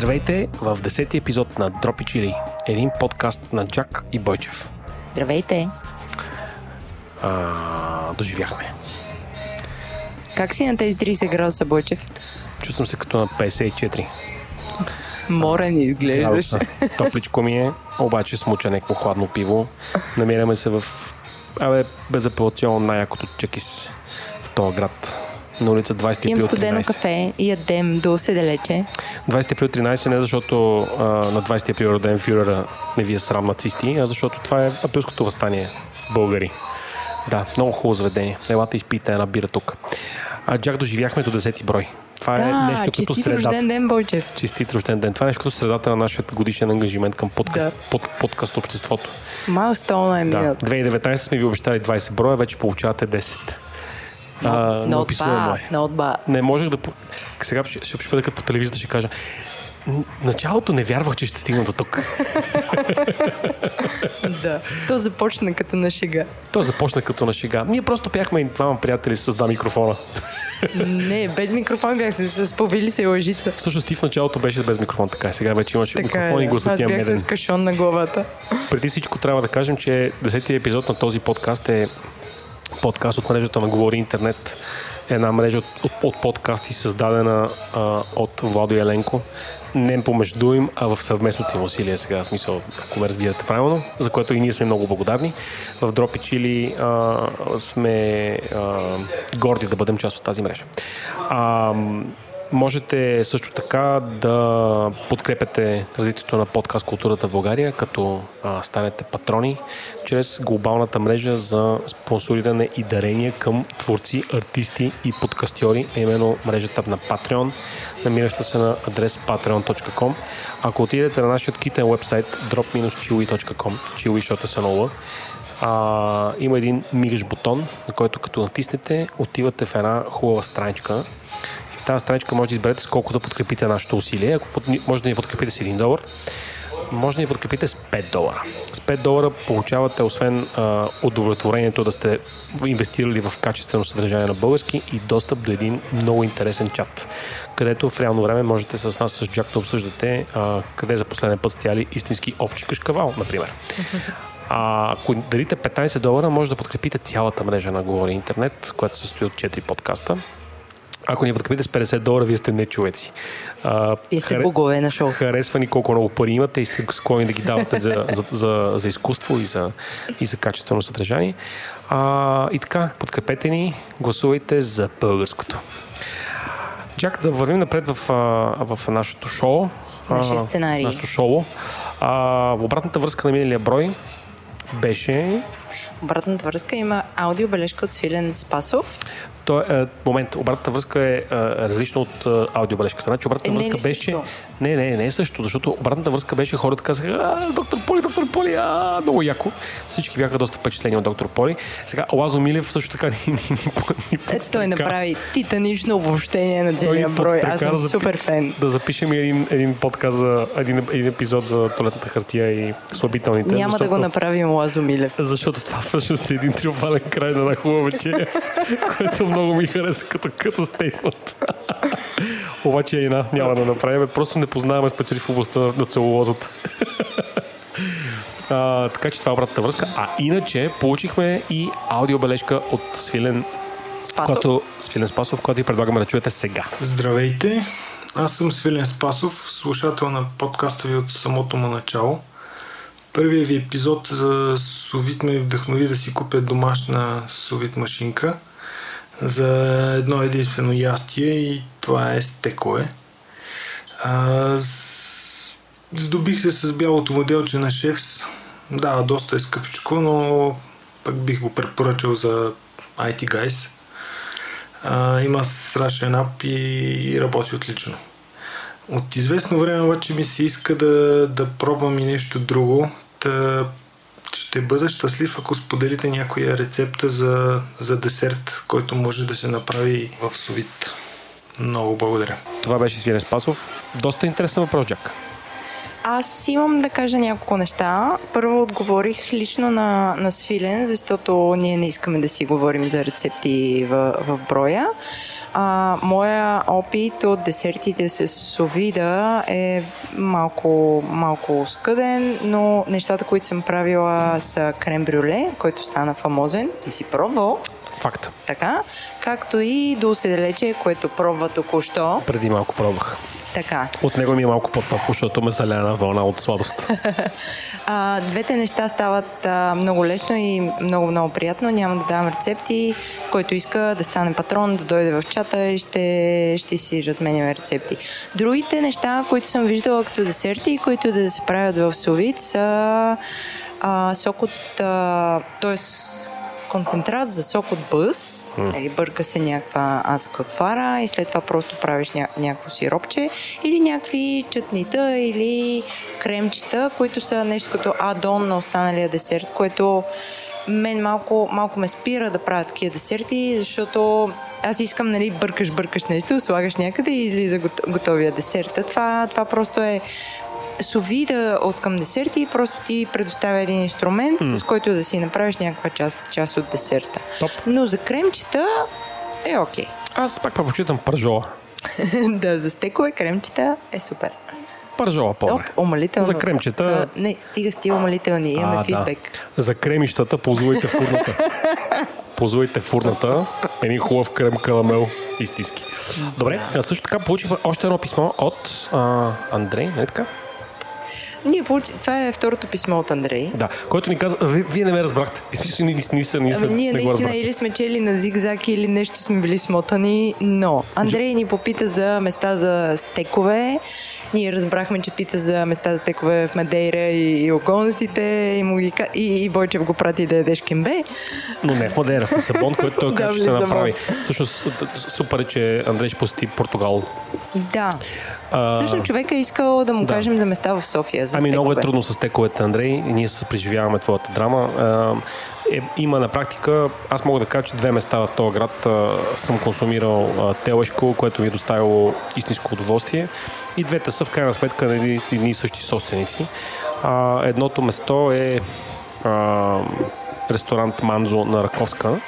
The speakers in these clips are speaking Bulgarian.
Здравейте в 10-ти епизод на Дропи Чили, един подкаст на Джак и Бойчев. Здравейте! А, доживяхме. Как си на тези 30 градуса, Бойчев? Чувствам се като на 54. Морен изглеждаш. Топличко ми е, обаче смуча някакво хладно пиво. Намираме се в Абе, безапелационно най-якото чекис в този град. На улица 20 Имам април студено 13. кафе и ядем до седелече. 20 април 13 не защото а, на 20 април е роден фюрера не ви е срам нацисти, а защото това е априлското възстание. Българи. Да, много хубаво заведение. Елата изпийте една бира тук. А, Джак доживяхме до 10 брой. Това е Да, нещо като средата. рожден ден, Бойчев. Честит рожден ден. Това е нещо като средата на нашия годишен ангажимент към подкаст, Да. под, подкаст обществото. Майлстоуна е Да. минат. 2019 сме ви обещали 20 броя, вече получавате 10. А, Not неописуемо bad, е. not bad. Не можех да... Сега ще, ще, ще бъда като по телевизията, ще кажа «Н- началото не вярвах, че ще стигна до тук. Да. То започна като на шега. Той започна като на шега. Ние просто бяхме и двама приятели с два микрофона. Не, без микрофон бях се с повили се лъжица. Всъщност ти в началото беше без микрофон, така е. Сега вече имаш Така микрофон е, и да. гласът Аз ти е бях меден. с кашон на главата. Преди всичко трябва да кажем, че 10-ти епизод на този подкаст е подкаст от мрежата на Говори Интернет. Една мрежа от, от, от подкасти, създадена а, от Владо Еленко. Не помежду им, а в съвместното им усилие сега, в смисъл, ако ме разбирате правилно, за което и ние сме много благодарни. В Дропи Чили а, сме а, горди да бъдем част от тази мрежа. А, Можете също така да подкрепяте развитието на подкаст културата в България, като станете патрони чрез глобалната мрежа за спонсориране и дарения към творци, артисти и подкастьори, а именно мрежата на Patreon, намираща се на адрес patreon.com. Ако отидете на нашия китен вебсайт drop-chiwi.com, chiwi, защото са нова, а, има един мигаш бутон, на който като натиснете, отивате в една хубава страничка, тази страничка може да изберете с колко да подкрепите нашето усилие. Ако под- може да ни подкрепите с 1 долар, може да ни подкрепите с 5 долара. С 5 долара получавате, освен а, удовлетворението да сте инвестирали в качествено съдържание на български и достъп до един много интересен чат, където в реално време можете с нас с Джак да обсъждате а, къде за последен път стяли истински овчи кашкавал, например. А ако дарите 15 долара, може да подкрепите цялата мрежа на Говори Интернет, която се състои от 4 подкаста. Ако ни подкрепите с 50 долара, вие сте не човеци. А, Вие сте богове на шоу. Харесва ни колко много пари имате и сте склонни да ги давате за, за, за, за изкуство и за, и за качествено съдържание. А, и така, подкрепете ни, гласувайте за българското. Чак да вървим напред в, а, в нашото шоу. Нашия сценарий. Нашето шоу. А, в обратната връзка на миналия брой беше Обратната връзка има аудиобележка от Свилен Спасов. То е, момент, обратната връзка е, е различна от е, аудиобележката. Значи обратната Е, е връзка беше... Не, не, не е също, защото обратната връзка беше хората казаха, а, доктор Поли, доктор Поли, а, много яко. Всички бяха доста впечатлени от доктор Поли. Сега Лазо Милев също така ни, ни, ни, Ето той направи титанично обобщение на целия брой. Аз съм супер фен. Да запишем един, един подкаст за един, един епизод за туалетната хартия и слабителните. Няма да го направим Лазо Милев. Защото това всъщност е един триумфален край на една хубава вечеря, което много ми хареса като, като стейтмент. Обаче една няма да направим. Просто не познаваме специали в областта на целулозата. А, така че това е обратната връзка. А иначе получихме и аудиобележка от Свилен, Спасов. която, Свилен Спасов, която ви предлагаме да чуете сега. Здравейте! Аз съм Свилен Спасов, слушател на подкаста ви от самото му начало. Първият ви епизод за Совит ме вдъхнови да си купя домашна Совит машинка за едно единствено ястие и това е стекле. А. Здобих се с бялото моделче на Шефс. Да, доста е скъпичко, но пък бих го препоръчал за IT Guys. А, има страшен ап и работи отлично. От известно време обаче ми се иска да, да пробвам и нещо друго. Та ще бъда щастлив, ако споделите някоя рецепта за, за десерт, който може да се направи в совит. Много благодаря. Това беше Свилен Спасов. Доста интересен въпрос, Джак. Аз имам да кажа няколко неща. Първо отговорих лично на, на Свилен, защото ние не искаме да си говорим за рецепти в, в броя. А, моя опит от десертите с совида е малко, малко скъден, но нещата, които съм правила са крем брюле, който стана фамозен. Ти си пробвал. Факт. Така. Както и до седелече, което пробва току-що. Преди малко пробвах. Така. От него ми е малко по-топло, защото ме заляна вълна от сладост. А, двете неща стават а, много лесно и много, много приятно. Няма да давам рецепти. Който иска да стане патрон, да дойде в чата и ще, ще си разменяме рецепти. Другите неща, които съм виждала като десерти, които да се правят в совит, са а, сок от... А, тоест концентрат за сок от бъз, mm. или бърка се някаква адска отвара и след това просто правиш ня- някакво сиропче или някакви чатнита или кремчета, които са нещо като адон на останалия десерт, което мен малко, малко ме спира да правя такива десерти, защото аз искам, нали, бъркаш, бъркаш нещо, слагаш някъде и излиза готовия десерт. Това, това просто е совида от към десерти просто ти предоставя един инструмент, mm. с който да си направиш някаква част, част от десерта. Топ. Но за кремчета е окей. Okay. Аз пак предпочитам пържола. да, за стекове кремчета е супер. Пържола по Топ, умалително. За кремчета... Не, стига сти умалителни, имаме а, фидбек. Да. За кремищата ползвайте фурната. ползвайте фурната. Един хубав крем карамел и стиски. Добре, а също така получих още едно писмо от а, Андрей, нали така? Ние получи... Това е второто писмо от Андрей. Да, който ни каза, вие, вие не ме разбрахте. И смисъл, ние, ние, ние, ние, ами, ние не наистина или сме чели на зигзаг или нещо сме били смотани, но Андрей ни попита за места за стекове ние разбрахме, че пита за места за стекове в Мадейра и, и околностите и, му ги, и, и Бойчев го прати да ядеш кембе. Но не в Мадейра, в Лисабон, който той каже, ще се направи. Всъщност, супер е, че Андрей ще посети Португал. Да. А... Също човека е искал да му да. кажем за места в София. За ами стекове. много е трудно с стековете, Андрей. Ние се преживяваме твоята драма. е, има на практика, аз мога да кажа, че две места в този град а, съм консумирал а, телешко, което ми е доставило истинско удоволствие. И двете са в крайна сметка на едни, едни и същи собственици. А, едното место е а, ресторант Манзо на Раковска,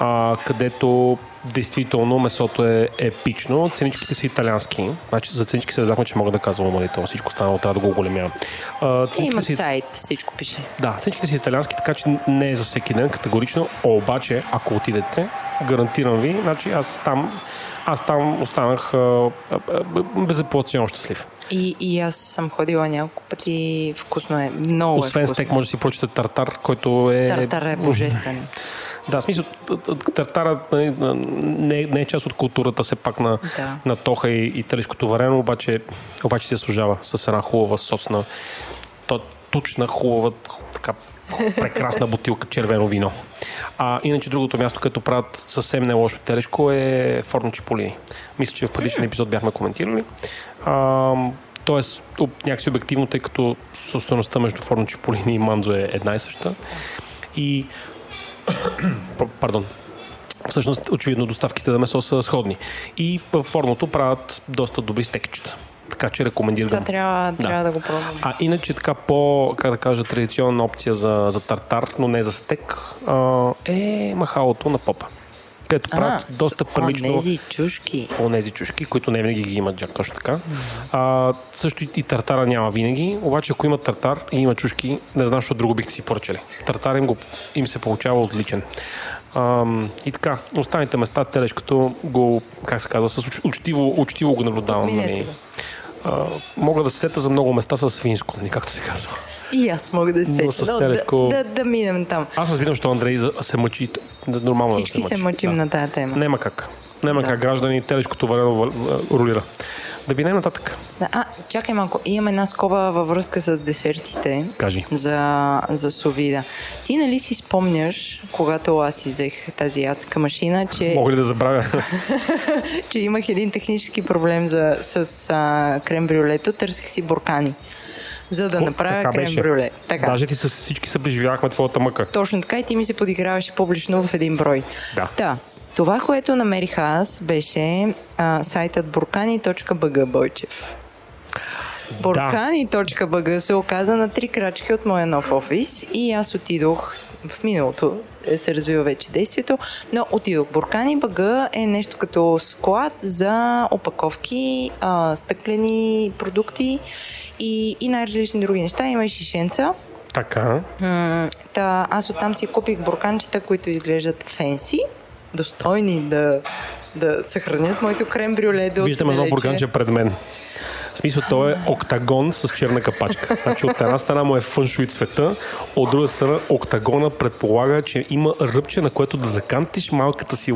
а, където действително месото е епично. Ценичките са италиански. Значи за ценички се дадахме, че мога да казвам умалително. Всичко останало трябва да го оголемявам. Има си... сайт, всичко пише. Да, ценичките са италиански, така че не е за всеки ден категорично. Обаче, ако отидете, гарантирам ви, значи аз там аз там останах безапелационно щастлив. И, и аз съм ходила няколко пъти. Вкусно е. Много Освен е вкусно. стек, може да си прочете тартар, който е... Тартар е божествен. Да, в смисъл, тартара нали, не, не е част от културата все пак на, да. на тоха и, и телешкото варено, обаче, обаче се служава с една хубава сосна, то, тучна, хубава, така прекрасна бутилка червено вино. А иначе другото място, като правят съвсем не лошо телешко е Форно Чиполини. Мисля, че в предишен епизод бяхме коментирали. А, Тоест, някакси обективно, тъй като собствеността между Форно Чиполини и Манзо е една и съща. И Пардон. Всъщност, очевидно, доставките на месо са сходни. И в формото правят доста добри стекчета. Така че рекомендирам. Това трябва да. трябва да го пробвам. А иначе така по, как да кажа, традиционна опция за, за тартар, но не за стек, а, е махалото на попа където правят доста прилично... Онези чушки. Онези чушки, които не винаги ги имат, Джак, точно така. А, също и, и тартара няма винаги, обаче ако има тартар и има чушки, не знам, защо друго бихте си поръчали. Тартар им, го, им се получава отличен. А, и така, останалите места, телешкото го, как се казва, с учтиво, учтиво го наблюдавам. Нали? Мога да се сета за много места с свинско, както се казва. И аз мога да се сета. Но, телешко... да, да, да, минем там. Аз разбирам, че Андрей се мъчи. Нормално Всички да се, мъчи. се мъчим да. на тази тема. Няма как. Няма да. как граждани телешкото варено ролира. Да минем нататък. Да, а, чакай малко. Имам една скоба във връзка с десертите. Кажи. За, за совида. Ти нали си спомняш, когато аз взех тази адска машина, че... Мога ли да забравя? че имах един технически проблем за, с а, крем брюлето. Търсих си буркани за да О, направя крем беше. брюле. Така. Даже ти с всички се твоята мъка. Точно така и ти ми се подиграваше публично в един брой. Да. да. Това, което намерих аз, беше а, сайтът burkani.bg Бойчев. Буркани.bg се оказа на три крачки от моя нов офис и аз отидох в миналото се развива вече действието, но отидох. Буркани БГ е нещо като склад за опаковки, а, стъклени продукти и, и най-различни други неща. Има и шишенца. Така. М- та, аз оттам си купих бурканчета, които изглеждат фенси, достойни да, да съхранят моето крем брюле. Да Виждам едно бурканче пред мен. В смисъл, то е октагон с черна капачка. Значи от една страна му е фъншуй цвета, от друга страна октагона предполага, че има ръбче, на което да закантиш малката си,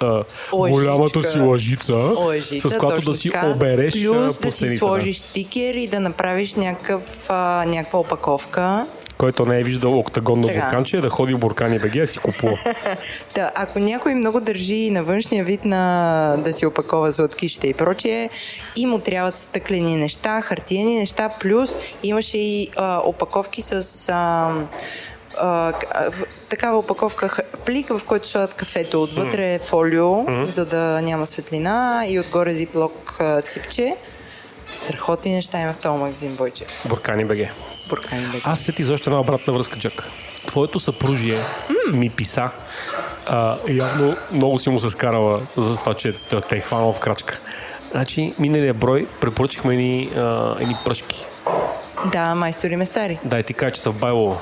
а, голямата си лъжица, Лъжица, с която да си така. обереш Плюс да си сложиш стикер и да направиш някакъв, а, някаква опаковка. Който не е виждал октагонно Така. бурканче, да ходи в буркани БГ и си купува. Да, ако някой много държи на външния вид на да си опакова сладкишите и прочие, и му трябват стъклени неща, хартиени неща, плюс имаше и а, опаковки с а, а, а, такава опаковка, плик, в който слагат кафето. Отвътре е фолио, за да няма светлина и отгоре зиплок а, ципче. Страхотни неща има в този магазин, Бойче. Буркани БГ. Аз сети за още една обратна връзка, Джак. Твоето съпружие ми писа. А, явно много си му се скарала за това, че те, е хванал в крачка. Значи, миналия брой препоръчахме ни а, едни пръшки. Да, майстори месари. Дай ти кажа, че са в Байлово.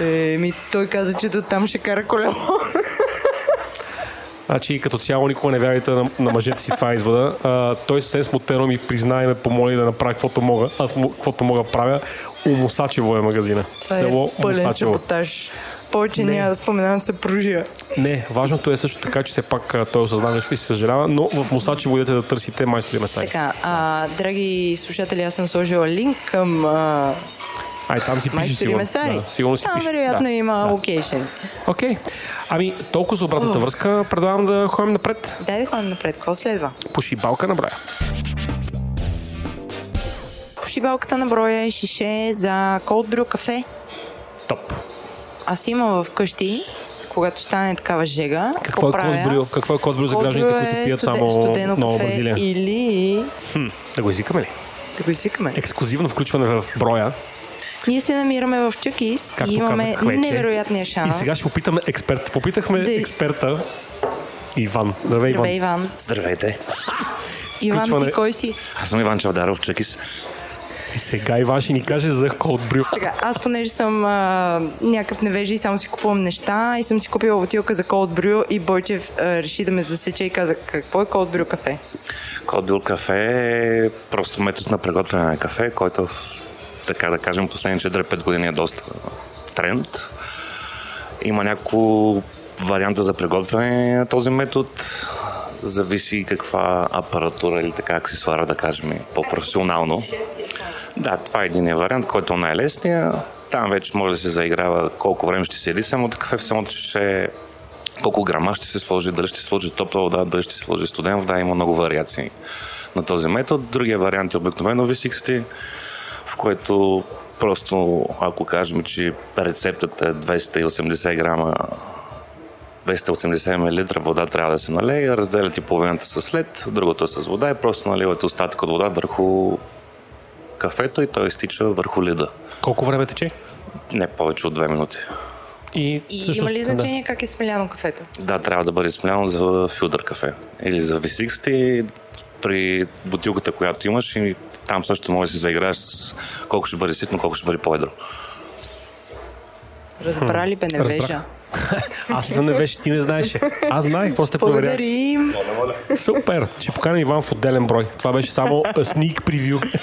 Еми, той каза, че до там ще кара колело. Значи, като цяло никога не вярвайте на, на мъжете си, това е извода. А, той съвсем смутено ми призна и ме помоли да направя каквото мога. Аз му, каквото мога правя. У Мусачево е магазина. Това е пълен саботаж. Повече няма да споменавам съпружия. Не, важното е също така, че все пак а, той осъзнава нещо и се съжалява, но в Мусачево идете да търсите майстори месари. Така, а, драги слушатели, аз съм сложила линк към а, Ай, там си пише сигурно. месари. Да, сигурно си Там пише. вероятно да. има да. Окей. Ами, толкова за обратната връзка. Предлагам да ходим напред. Дай да ходим напред. Какво следва? Пошибалка на броя. Пошибалката на броя е шише за cold brew кафе. Топ. Аз имам вкъщи, когато стане такава жега. Какво е правя? код брю? Какво е код брю за Cold гражданите, brew които е пият студен- само студено нова? Или Хм, да го извикаме ли? да го извикаме. Ексклюзивно включване в броя. Ние се намираме в Чукис Както и имаме казах невероятния шанс. И сега ще попитаме експерт. Попитахме Да. експерта Иван. Здравей, Иван. Здравей, Иван. Здравейте, Иван, Включване. ти кой си? аз съм Иван Чавдаров, Чекис. И сега Иван ще ни каже за код брю. Така, аз понеже съм а, някакъв невежи и само си купувам неща и съм си купила бутилка за Cold Brew и Бойчев а, реши да ме засече и каза какво е Cold Brew кафе. Кодбил кафе е просто метод на приготвяне на кафе, който така да кажем последните 4-5 години е доста тренд. Има няколко варианта за приготвяне на този метод. Зависи каква апаратура или така аксесуара, да кажем, по-професионално. Да, това е един вариант, който е най-лесният. Там вече може да се заиграва колко време ще седи самото кафе в самото ще колко грама ще се сложи, дали ще се сложи топла вода, дали ще се сложи студена вода, има много вариации на този метод. Другия вариант е обикновено V60, в което просто, ако кажем, че рецептата е 280 грама 280 мл вода трябва да се налее, разделяте половината с лед, другото е с вода и просто наливате остатък от вода върху кафето и той изтича върху леда. Колко време тече? Не повече от 2 минути. И, И всъщност, има ли да. значение как е смеляно кафето? Да, трябва да бъде смляно за филдър кафе. Или за V60 при бутилката, която имаш и там също може да си заиграеш с колко ще бъде ситно, колко ще бъде по-едро. Разбра ли бе? Разбрах. Аз съм не беше, ти не знаеше. Аз знаех, просто те проверях. Благодарим. Супер! Ще поканим Иван в отделен брой. Това беше само sneak preview.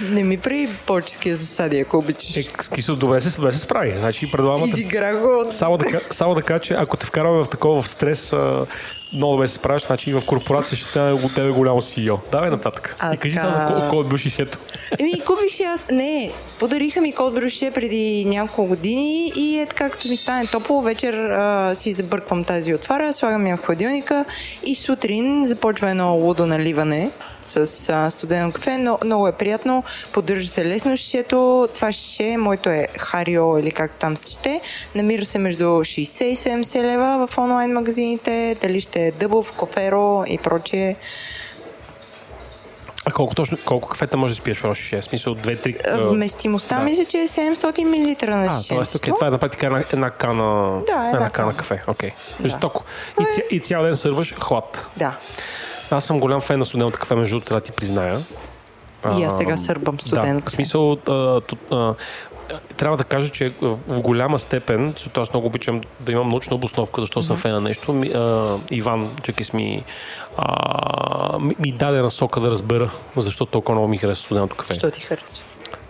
Не ми прави поческия засади, ако обичаш. Е, Скисо, добре се, добре се справи. Значи предлагам Изигра го. Само да, само да кажа, че ако те вкараме в такова в стрес, а, много добре се справиш, значи в корпорация ще стане от тебе голямо CEO. Давай нататък. А, и кажи сега за бил шишето. Еми, купих си аз... Не, подариха ми код бруше преди няколко години и е така, като ми стане топло, вечер а, си забърквам тази отвара, слагам я в хладилника и сутрин започва едно лудо наливане с а, студено кафе, но много е приятно, поддържа се лесно шишето, това шише, моето е Харио или както там се чете, намира се между 60 и 70 лева в онлайн магазините, дали ще е Дъбов, Коферо и прочие. А колко точно, колко кафета може да спиеш в едно шише? В смисъл 2-3... А, Вместимостта да. мисля, че е 700 мл на А, шишенцето. т.е. окей, това е на практика една, една кана, Да, една една кана кана. кафе. Окей. Да. Жестоко. И, ця, и цял ден сърваш хлад. Да. Аз съм голям фен на студеното кафе, между другото, трябва да ти призная. И аз сега сърбам студено Да, в смисъл, а, тут, а, трябва да кажа, че в голяма степен, защото аз много обичам да имам научна обосновка, защо съм фен на нещо, ми, а, Иван Чекис ми, а, ми, ми даде насока да разбера защо толкова много ми харесва студеното кафе. Що ти харесва?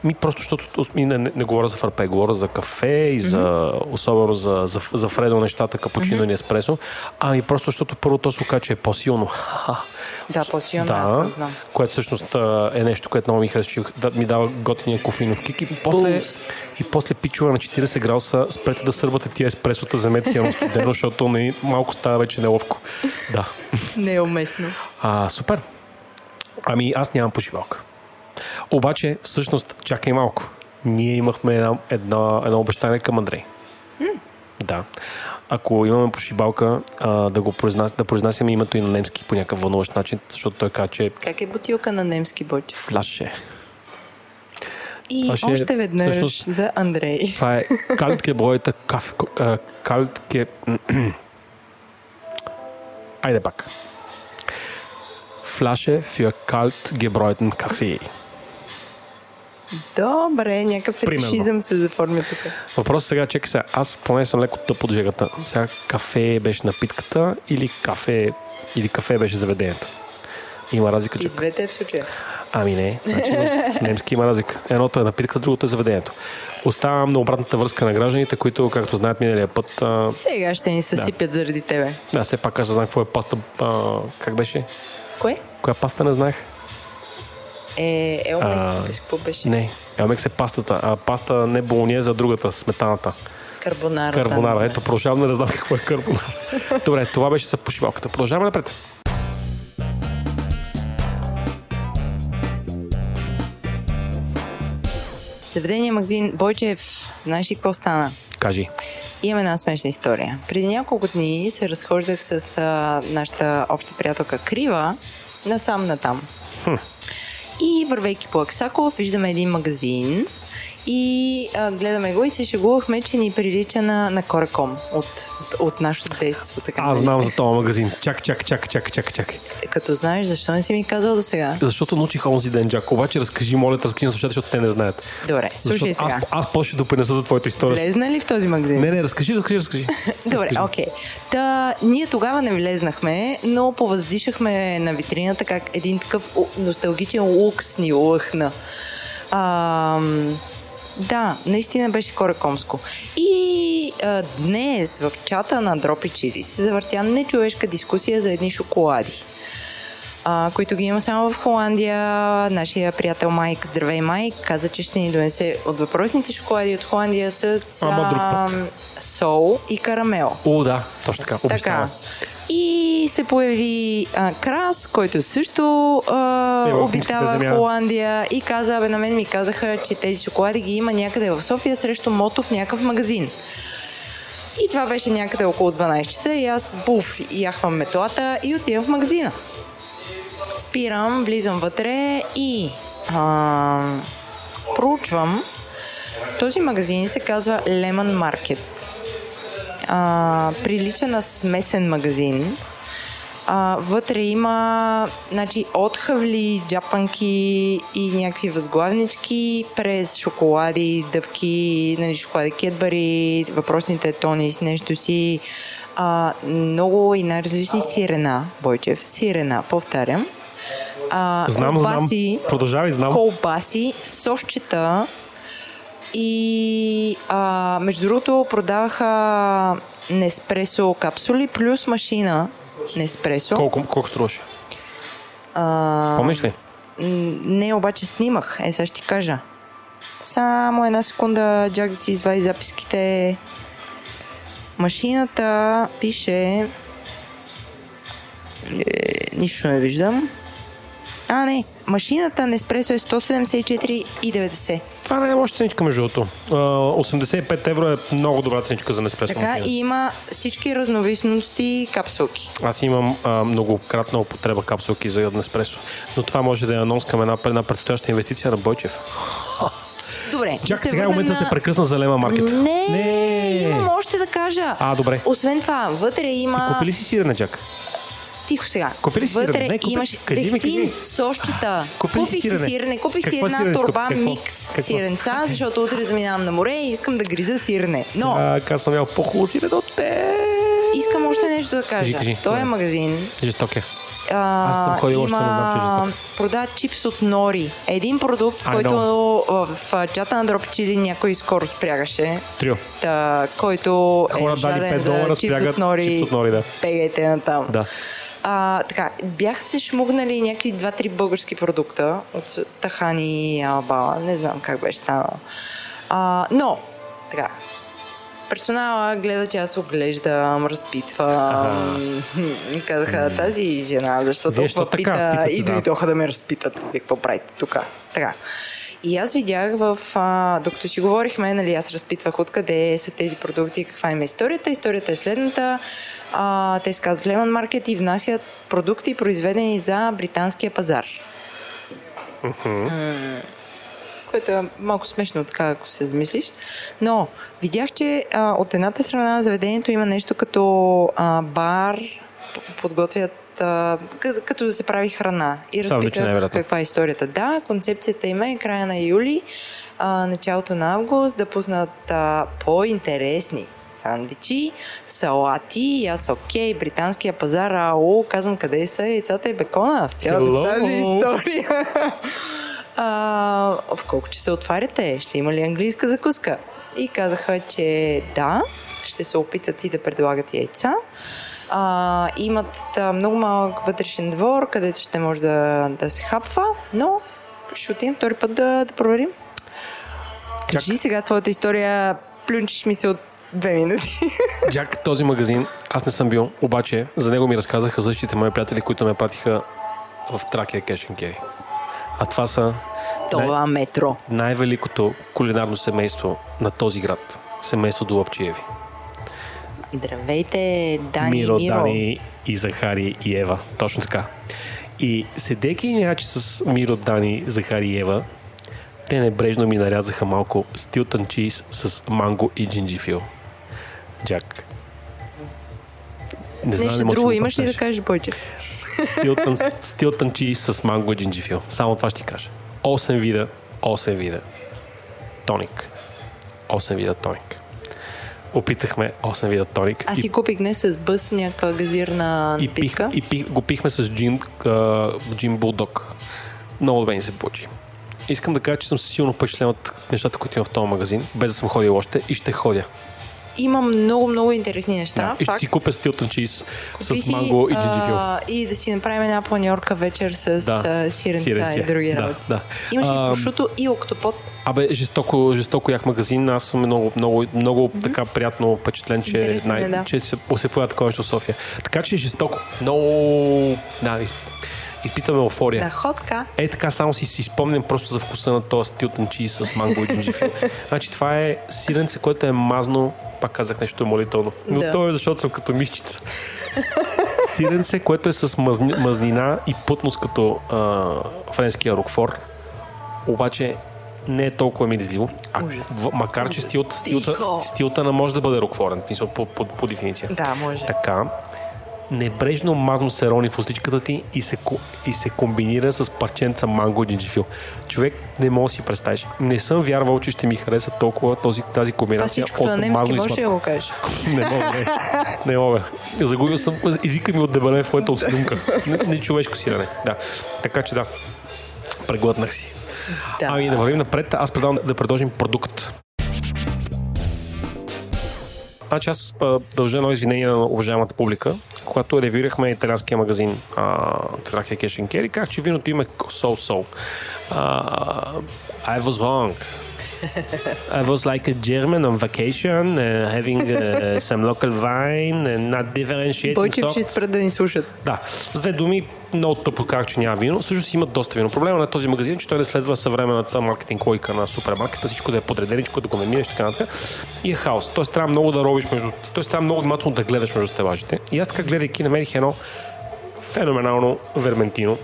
Ми просто, защото ми не, не, не говоря за фарпе, говоря за кафе и за, особено за, за, за Фредо нещата, капучино или еспресо. Ами просто, защото първо то се оказа, че е по-силно. Да, по-силно, аз това знам. което всъщност а, е нещо, което много ми харесва, че да, ми дава готиния кофеинов кик и после, и после пичува на 40 градуса спрете да сърбате тия еспресота, вземете си едно студено, защото не, малко става вече неловко. Да. Не е уместно. А, супер. Ами аз нямам пошивалка. Обаче, всъщност, чакай малко. Ние имахме едно, едно, едно обещание към Андрей. Да. Ако имаме пошибалка, а, да го произнас, да произнасяме името и на немски по някакъв вълнуващ начин, защото той каза, че Как е бутилка на немски бочи? флаше. И Това ще още веднъж всъщност- за Андрей. Това е калтке броята кафе. Калтке... Айде пак. Флаше für kalt gebräuten Kaffee. Добре, някакъв фетишизъм се заформя тук. Въпросът сега, чекай сега, аз поне съм леко тъп от жегата. Сега кафе беше напитката или кафе, или кафе беше заведението? Има разлика, И че... двете в случая. Ами не, значи в немски има разлика. Едното е напитката, другото е заведението. Оставам на обратната връзка на гражданите, които, както знаят миналия път, а, Сега ще ни съсипят заради тебе. да, все пак аз знам какво е паста, а, как беше? Кое? Коя паста не знаех? Е, Елмек, А, чакай, с какво беше? Не, Елмекс е пастата, а паста не болония за другата, сметаната. Карбонара. Карбонара. да. Ето, продължавам да знам какво е карбонара. Добре, това беше за пошивалката. Продължаваме напред. Заведение магазин Бойчев, знаеш ли какво стана? Кажи. Имаме една смешна история. Преди няколко дни се разхождах с а, нашата обща приятелка Крива насам натам. И вървейки по Аксако, виждаме един магазин и а, гледаме го и се шегувахме, че ни прилича на, на Кораком от, от, от нашото детство. Така, Аз знам за този магазин. Чак, чак, чак, чак, чак, чак. Като знаеш, защо не си ми казал до сега? Защото научих онзи ден, Джак. Обаче разкажи, моля, разкажи на слушателите, защото те не знаят. Добре, слушай сега. Аз, аз после ще допринеса за твоята история. Влезна ли в този магазин? Не, не, разкажи, разкажи, разкажи. Добре, окей. Та, ние тогава не влезнахме, но повъздишахме на витрината как един такъв носталгичен лукс ни лъхна. Ам, да, наистина беше корекомско. И а, днес в чата на Дропи Чили се завъртя нечовешка дискусия за едни шоколади. А, които ги има само в Холандия. Нашия приятел Майк, здравей Майк, каза, че ще ни донесе от въпросните шоколади от Холандия с ам, сол и карамел. О, да, точно така. Така. Обещава. И се появи а, Крас, който също а, Е, обитава в. Холандия и каза, бе, на мен ми казаха, че тези шоколади ги има някъде в София срещу мото в някакъв магазин. И това беше някъде около 12 часа и аз буф, яхвам метлата и отивам в магазина. Спирам, влизам вътре и а, проучвам. Този магазин се казва Lemon Market. А, прилича на смесен магазин. А, вътре има значи, от хавли, джапанки и някакви възглавнички през шоколади, дъвки, нали, шоколади кетбари, въпросните тони с нещо си. А, много и най-различни сирена, Бойчев, сирена, повтарям. А, Знам, знам. колбаси, Продължавай, знам. колбаси, сосчета и а, между другото продаваха Неспресо капсули плюс машина Неспресо. Колко, колко струваше? А, Помниш ли? не, обаче снимах. Е, сега ще ти кажа. Само една секунда, Джак да си извади записките. Машината пише... Е, нищо не виждам. А, не. Машината Неспресо е 174,90. Това не е лоша ценичка, между другото. А, 85 евро е много добра ценичка за Неспресо. Така и има всички разновисности капсулки. Аз имам а, многократна употреба капсулки за Неспресо. Но това може да е анонс към една, една предстояща инвестиция на Бойчев. Добре. Чак да се сега е момента да на- те прекъсна за Лема Маркет. Не, Не. имам още да кажа. А, добре. Освен това, вътре има... Купи ли си сирене, Джак? Тихо сега. Купи ли си Вътре сирене? Не, купи- кажи ми, зехтин, сощата. Купи Купих си сирене? сирене. Купих си една сирене турба скъпо? Какво? микс Какво? сиренца, защото утре заминавам на море и искам да гриза сирене. Но А, аз съм ял по-хубаво сирене от те. искам още нещо да кажа. Кажи, кажи. Той е магазин. Жесток е. А, Аз съм ходил още, но знам, че е има чипс от нори. Един продукт, I който know. в, чата на Чили някой скоро спрягаше. Трио. Та, който Хора е дали жаден 5 за долара, чипс спрягат от нори, чипс от нори, да. пегайте натам. Да. А, така, бяха се шмугнали някакви два-три български продукта от Тахани, Алба, не знам как беше станало. А, но, така, персонала гледа, че аз оглеждам, разпитвам. Казаха, тази жена, защо Вие толкова пита и дойдоха да ме разпитат. Вие какво правите тук? Така. И аз видях в... А, докато си говорихме, нали, аз разпитвах откъде са тези продукти, каква им е историята. Историята е следната. А, те се казват Lehman Market и внасят продукти, произведени за британския пазар. М, Което е малко смешно, така, ако се замислиш. Но видях, че а, от едната страна на заведението има нещо като а, бар, подготвят а, като да се прави храна. И разпитах каква е историята. Да, концепцията им е края на юли, а, началото на август да пуснат а, по-интересни сандвичи, салати, и аз окей, британския пазар, ау, казвам къде са яйцата и бекона в цялата Hello. тази история. а, в колко часа отваряте? Ще има ли английска закуска? И казаха, че да, ще се опитат и да предлагат яйца. А, имат та, много малък вътрешен двор, където ще може да, да се хапва, но ще отидем втори път да, да проверим. Кажи сега твоята история, плюнчиш ми се от две минути. Джак, този магазин, аз не съм бил, обаче за него ми разказаха същите мои приятели, които ме пратиха в Тракия Кешен Кери. А това са Това метро. най-великото кулинарно семейство на този град. Семейство Долапчиеви. Здравейте, Дани Миро, Миро. Дани и Захари и Ева. Точно така. И седейки някаче с Миро, Дани, Захари и Ева, те небрежно ми нарязаха малко стилтън чиз с манго и джинджифил. Джак. Не знам, Нещо не друго имаш ли да кажеш, Бойче? Стилтън, стилтън чиз с манго и джинджифил. Само това ще ти кажа. 8 вида, 8 вида. Тоник. 8 вида тоник. Опитахме 8 вида тоник. Аз и си купих днес с бъс някаква газирна и, пих, напитка. и пих, го пихме с джин, а, джин булдог. Много добре ни се получи. Искам да кажа, че съм силно впечатлен от нещата, които има в този магазин, без да съм ходил още и ще ходя. Има много, много интересни неща. Да, и ще факт. си купя стилтън чиз с манго и джинджифил. И да си направим една планьорка вечер с Да, сиренца сиренце. и други Да, работи. да. Имаш А, и прошуто и октопод. Абе, жестоко, жестоко ях магазин. Аз съм много, много, много така приятно впечатлен, че, е, най, да. че се, се поява такова нещо в София. Така че жестоко. Много... Да, из, изпитваме еуфория. Да, ходка. Е, така само си, си спомням просто за вкуса на този стилтен чиз с манго и джинджифил. значи това е сиренце, което е мазно, пак казах нещо молително. Но Да. то е защото съм като мишчица. сиренце, което е с мазни, мазнина и плътност като а, френския рокфор. Обаче не е толкова миризливо. А, Ужас. в, макар, че стилта, стилта, Тихо. стилта не може да бъде рокфорен, смисъл, по, по, по дефиниция. Да, може. Така, небрежно мазно се рони в устичката ти и се, и се комбинира с парченца манго и джинджифил. Човек не мога да си представиш. Не съм вярвал, че ще ми хареса толкова този, тази комбинация на от немски мазно и сладко. го кажеш? Не мога, не. мога. Загубил съм езика ми от дебелен в моята отслюнка. Не, не човешко сирене. Да. Така че да. Преглътнах си. Да. Ами да вървим напред. Аз предлагам да предложим продукт. Значи аз а, дължа едно извинение на уважаемата публика. Когато ревюирахме италианския магазин Трахия and Carry, как че виното има. Uh, I was wrong. I was like a German on vacation, uh, having uh, some local wine and not differentiating Бойчев ще спрат да ни слушат. Да, с две думи, много тъпо казах, че няма вино. Също си имат доста вино. Проблема на този магазин е, че той не следва съвременната маркетинг логика на супермаркета, всичко да е подреденичко, да го намираш така нататък. И е хаос. Тоест трябва много да робиш между... Тоест трябва много внимателно да гледаш между стелажите. И аз така гледайки намерих едно феноменално верментино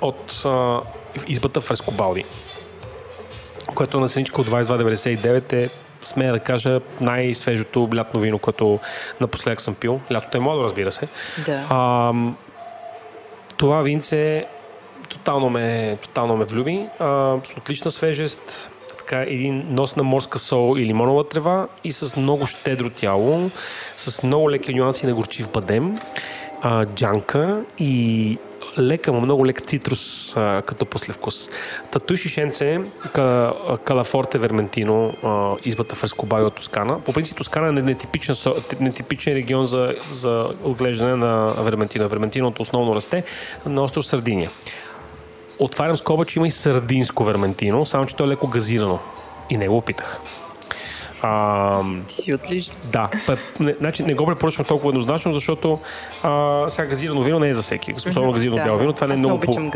от а, избата Фрескобалди, което на ценичка от 22,99 е смея да кажа най-свежото лятно вино, което напоследък съм пил. Лятото е младо, разбира се. Да. А, това винце тотално ме, тотално ме влюби. А, с отлична свежест, така един нос на морска сол и лимонова трева и с много щедро тяло, с много леки нюанси на горчив бадем, а, джанка и лека, но много лек цитрус а, като послевкус. Татуй шишенце, ка, калафорте верментино, а, избата Фрескобари от Тоскана. По принцип Тоскана е нетипичен, нетипичен регион за, за отглеждане на верментино. Верментиното основно расте на остров Сардиния. Отварям скоба, че има и сардинско верментино, само че то е леко газирано. И не го опитах. А, Ти си отлично. да, не, значи не го препоръчвам толкова еднозначно, защото а, сега газирано вино не е за всеки. Особено газирано да. бяло вино. Това не е много вино.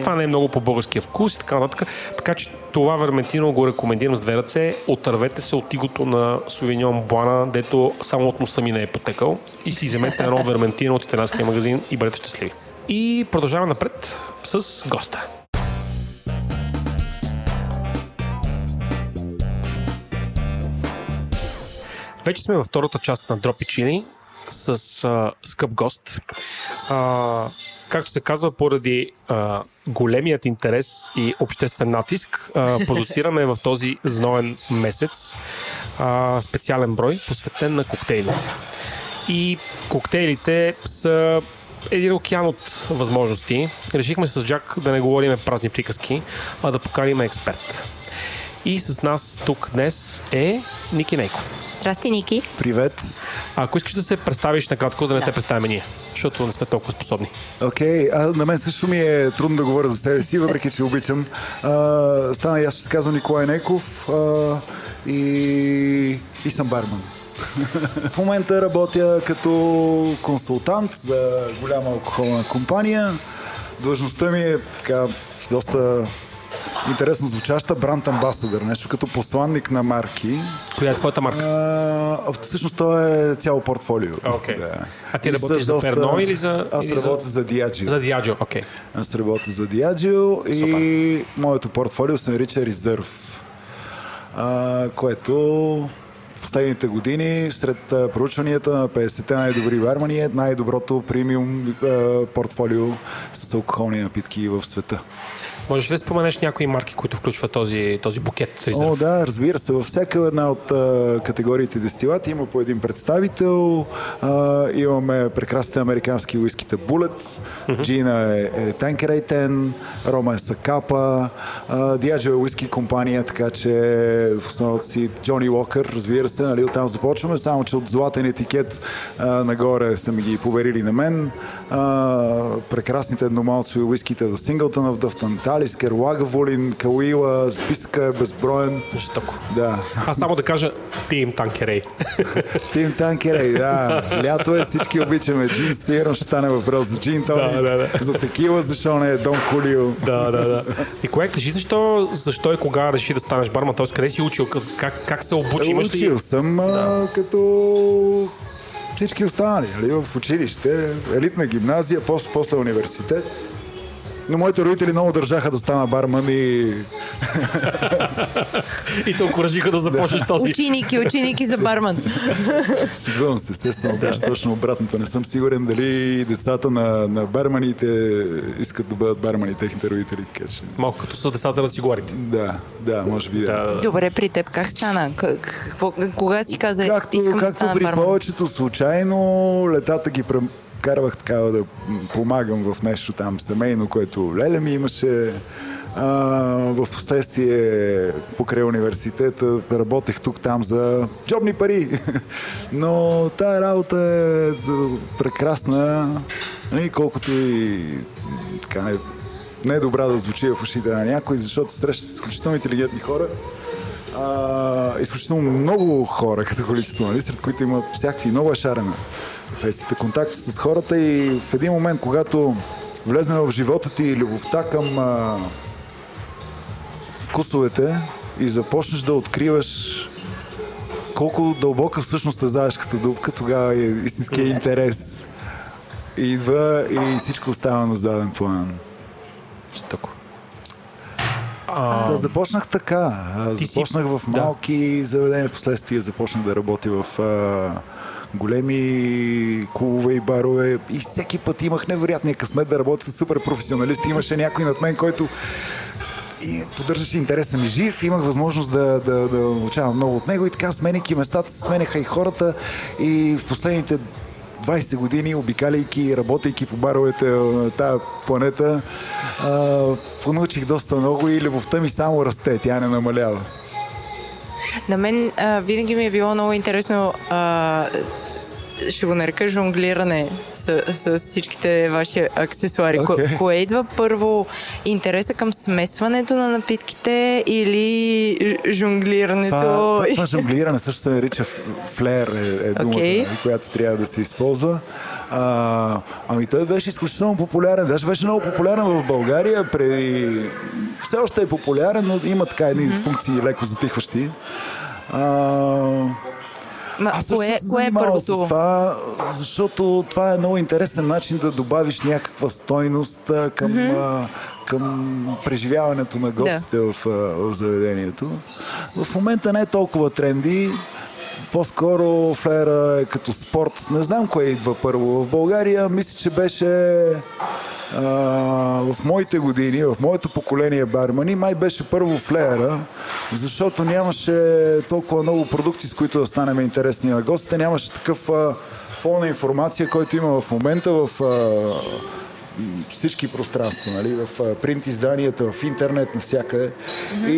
Това не е много по българския вкус и така нататък. Така че това верментино го рекомендирам с две ръце. Отървете се от тигото на Сувиньон Блана, дето само от носа ми не е потекал и си вземете едно верментино от италианския магазин и бъдете щастливи. И продължаваме напред с госта. Вече сме във втората част на Дропи Чини с а, скъп гост. А, както се казва, поради а, големият интерес и обществен натиск, а, продуцираме в този зноен месец а, специален брой, посветен на коктейлите. И коктейлите са един океан от възможности. Решихме с Джак да не говорим празни приказки, а да поканим експерт. И с нас тук днес е Ники Нейков. Здрасти, Ники. Привет. А ако искаш да се представиш накратко, да не Да. те представяме ние, защото не сме толкова способни. Окей, а на мен също ми е трудно да говоря за себе си, въпреки че обичам. А, стана ясно, се казвам Николай Неков а, и, и съм барман. В момента работя като консултант за голяма алкохолна компания. Длъжността ми е така доста интересно звучаща бранд амбасадър, нещо като посланник на марки. Коя е твоята марка? А, всъщност то е цяло портфолио. Окей. А ти работиш са за Перно или за- Аз или за- работя за Diageo. За Диаджо, окей. Аз работя за Diageo и моето портфолио се нарича Reserve, а, което последните години сред проучванията на 50-те най-добри бармани е най-доброто премиум а, портфолио с алкохолни напитки в света. Можеш ли да споменеш някои марки, които включват този, този букет? резерв? О, да, разбира се. Във всяка една от а, категориите дестилати има по един представител. А, имаме прекрасните американски уиските Bullet, Джина е, е Tanqueray 10, Рома е Сакапа, Diageo е уиски компания, така че в основата си Джони Уокър, разбира се, нали, оттам започваме, само че от златен етикет а, нагоре са ми ги поверили на мен. А, прекрасните едномалцови уиските до Singleton of Duffton, Талискер, Лагаволин, Кауила, списъка е безброен. Жестоко. Да. Аз само да кажа Тим Танкерей. Тим Танкерей, да. Лято е, всички обичаме джин. Сигурно ще стане въпрос за джин тоник, Да, да, да. за текила, защо не е Дон Кулио. да, да, да. Николай, кажи защо, защо и кога реши да станеш барман? Тоест, къде си учил? Как, как се обучи? Имаш ли... Учил съм а, като всички останали, нали, в училище, елитна гимназия, после, после университет. Но моите родители много държаха да стана барман и И те окоръжиха да започнеш този. Ученики, ученики за барман. Шегувам се, естествено, беше точно обратното. Не съм сигурен дали децата на, на барманите искат да бъдат бармани, техните родители, така че... Малко като са децата на цигуарите. Да, да, може би да. Да, да. Добре, при теб как стана? К- какво, кога си каза, Както, искам да както стана при барман? повечето случайно, летата ги прекарвах така да помагам в нещо там семейно, което леля ми имаше. В последствие покрай университета работех тук-там за джобни пари. Но тая работа е прекрасна, нали, колкото и така не, не е добра да звучи в ушите на някой, защото среща с изключително интелигентни хора А, изключително много хора като количество, нали, сред които има всякакви много е шарена фестите, контакти с хората и в един момент, когато влезне в живота ти любовта към а, вкусовете и започнеш да откриваш колко дълбока всъщност е заешката дупка, тогава е истинския интерес. Идва и всичко остава на заден план. Жестоко. Да, започнах така. А, Ти си- Започнах в да. малки заведения, в последствие започнах да работя в а, големи клубове и барове. И всеки път имах невероятния късмет да работя с супер професионалисти. Имаше някой над мен, който и поддържаше интереса ми жив, имах възможност да, да, да научавам много от него. И така сменяйки местата, сменяха и хората. И в последните 20 години, обикаляйки и работейки по баровете на тази планета, а, понаучих доста много и любовта ми само расте, тя не намалява. На мен а, винаги ми е било много интересно, а, ще го нарека жонглиране с, с всичките ваши аксесуари. Окей. Ко, кое идва първо? Интереса към смесването на напитките или жонглирането? Това, това жонглиране също се нарича флер, е, е думата, Окей. нали, която трябва да се използва. А, ами той беше изключително популярен. Даже беше много популярен в България. Преди... Все още е популярен, но има така едни функции леко затихващи. А, Ма, аз кое, кое е първото? С това, защото това е много интересен начин да добавиш някаква стойност към, а, към преживяването на гостите в, а, в заведението. В момента не е толкова тренди. По-скоро флера е като спорт. Не знам кое идва първо. В България мисля, че беше а, в моите години, в моето поколение бармани, май беше първо флеера, защото нямаше толкова много продукти, с които да станем интересни на гостите. Нямаше такъв а, фон на информация, който има в момента в а, всички пространства, нали? в принт изданията, в интернет, навсякъде. И,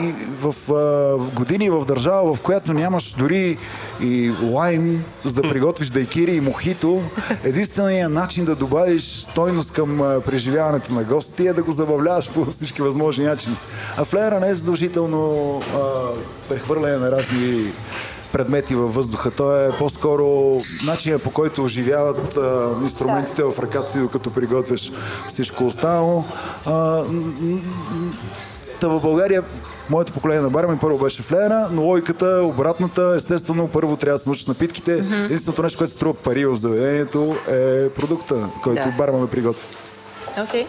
и в а, години в държава, в която нямаш дори и лайм, за да приготвиш дайкири и мохито, единственият начин да добавиш стойност към а, преживяването на гостите е да го забавляваш по всички възможни начини. А флеера не е задължително а, прехвърляне на разни предмети във въздуха. Той е по-скоро начинът по който оживяват а, инструментите в ръката ти, докато приготвяш всичко останало. А, Та в България моето поколение на бармен първо беше флеера, но логиката е обратната. Естествено, първо трябва да се научиш напитките. Единственото нещо, което се струва пари в заведението е продукта, който Да. бармана приготвя. Окей.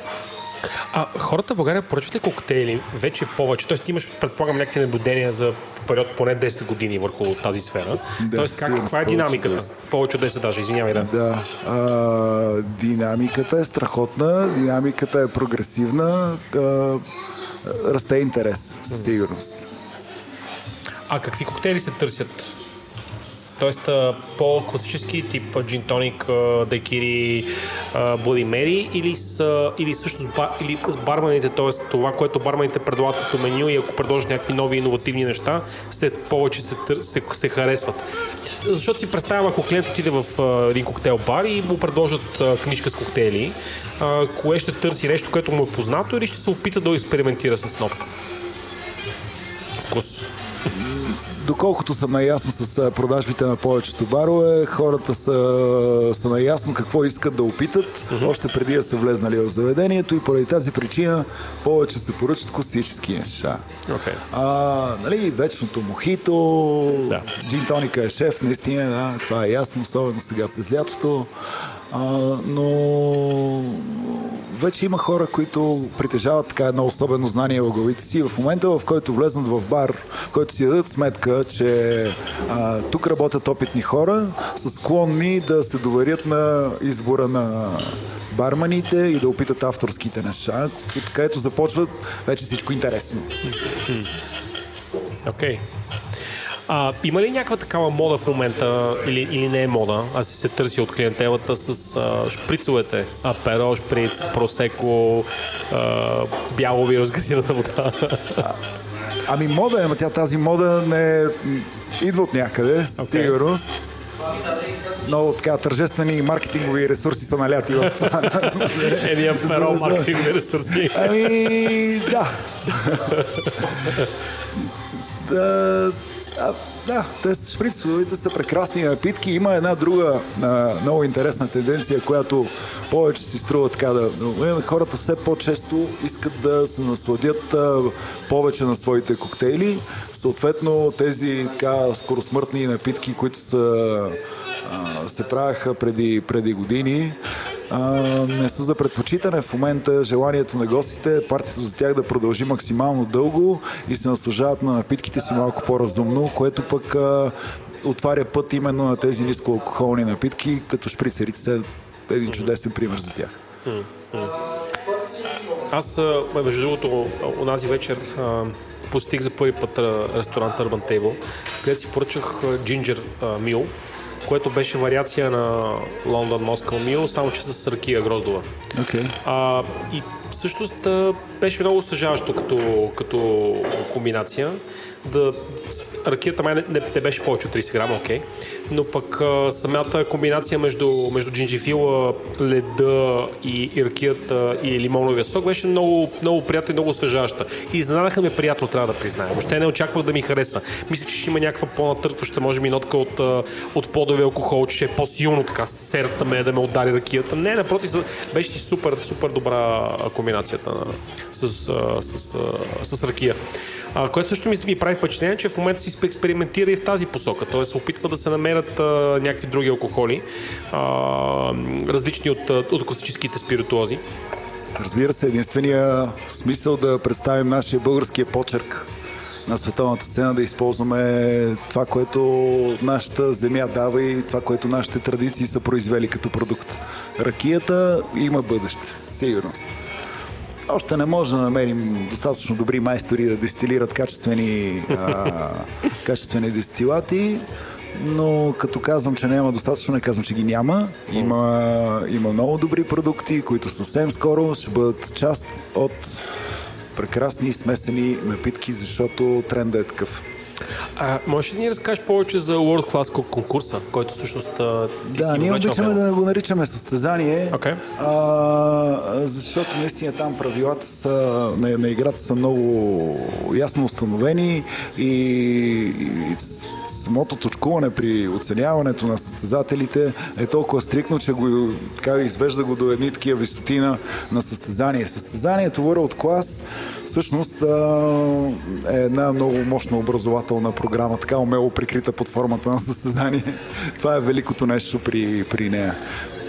А хората в България поръчват ли коктейли вече повече? Тоест имаш, предполагам, някакви наблюдения за период поне 10 години върху тази сфера. Да, Тоест, как, каква е повече динамиката? от 10. Повече от 10 даже, извинявай, да. Да. А, динамиката е страхотна, динамиката е прогресивна, а, расте интерес, със сигурност. А какви коктейли се търсят? Тоест по-класически тип джин тоник, дайкири, Mary или, с, или също с, ба, или с барманите, т.е. това, което барманите предлагат като меню и ако предложат някакви нови иновативни неща, след повече се, се, се харесват. Защото си представям, ако клиент отиде в един коктейл бар и му предложат книжка с коктейли, кое ще търси нещо, което му е познато или ще се опита да експериментира с нов Доколкото съм наясно с продажбите на повечето барове, хората са, са наясно какво искат да опитат, още преди да са влезнали в заведението и поради тази причина повече се поръчат класически неща. Okay. А, нали, вечното мохито, Да. джин тоника е шеф, наистина, да, това е ясно, особено сега през лятото. А, но вече има хора, които притежават така едно особено знание в главите си. В момента, в който влезнат в бар, в който си дадат сметка, че а, тук работят опитни хора, са склонни да се доверят на избора на барманите и да опитат авторските неща, където започват вече всичко интересно. Окей. Okay. А, има ли някаква такава мода в момента или, или не е мода, а си се търси от клиентелата с а, шприцовете, аперо, шприц, просеко, а, бялови разгазирана вода? Ами мода е, но тя тази мода не идва от някъде, Окей. сигурност. Много така тържествени маркетингови ресурси са наляти в това. Едни аперо маркетингови ресурси. Ами, да. а, а, да, те шприцовите са прекрасни напитки. Има една друга а, много интересна тенденция, която повече си струва така да... Хората все по-често искат да се насладят а, повече на своите коктейли. Съответно, тези така скоросмъртни напитки, които са, а, се правяха преди, преди години, а, не са за предпочитане. В момента желанието на гостите е партията за тях да продължи максимално дълго и се наслажават на напитките си малко по-разумно, което пък а, отваря път именно на тези нискоалкохолни напитки, като шприцерите са един чудесен пример за тях. Аз, между другото, онази вечер постиг за първи път ресторант Urban Table, където си поръчах джинджер мил, което беше вариация на Лондон Москва Мил, само че с ракия гроздова. Okay. А, и всъщност беше много съжаващо като, като комбинация. Да, ракията май не, не, не беше повече от 30 грама, окей. Okay. Но пък а, самата комбинация между, между джинджифила, леда и, и ракията и лимоновия сок беше много, много приятна и много освежаваща. И изненадаха ме приятно, трябва да призная. Въобще не очаквах да ми хареса. Мисля, че ще има някаква по-натъркваща, може би, нотка от, от подови алкохол, че ще е по-силно така серата ме да ме удари ракията. Не, напротив, беше супер, супер добра комбинацията с, с, с, с, с ракия. А, което също ми, ми прави впечатление, че в момента си експериментира и в тази посока. Т.е. се опитва да се намерят а, някакви други алкохоли, а, различни от, от класическите спиритуози. Разбира се, единствения смисъл да представим нашия българския почерк на световната сцена, да използваме това, което нашата земя дава и това, което нашите традиции са произвели като продукт. Ракията има бъдеще, сигурност. Още не може да намерим достатъчно добри майстори да дестилират качествени, а, качествени дестилати, но като казвам, че няма достатъчно, не казвам, че ги няма. Има, има много добри продукти, които съвсем скоро ще бъдат част от прекрасни смесени напитки, защото тренда е такъв. А, можеш ли да ни разкажеш повече за World Class конкурса, който всъщност ти Да, си ние обичаме да го наричаме състезание, okay. а, защото наистина там правилата са, на, на играта са много ясно установени и, и самото точкуване при оценяването на състезателите е толкова стрикно, че го така извежда го до едни такива висоти на, на състезание. Състезанието World Class всъщност е една много мощна образователна програма, така умело прикрита под формата на състезание. Това е великото нещо при, при нея.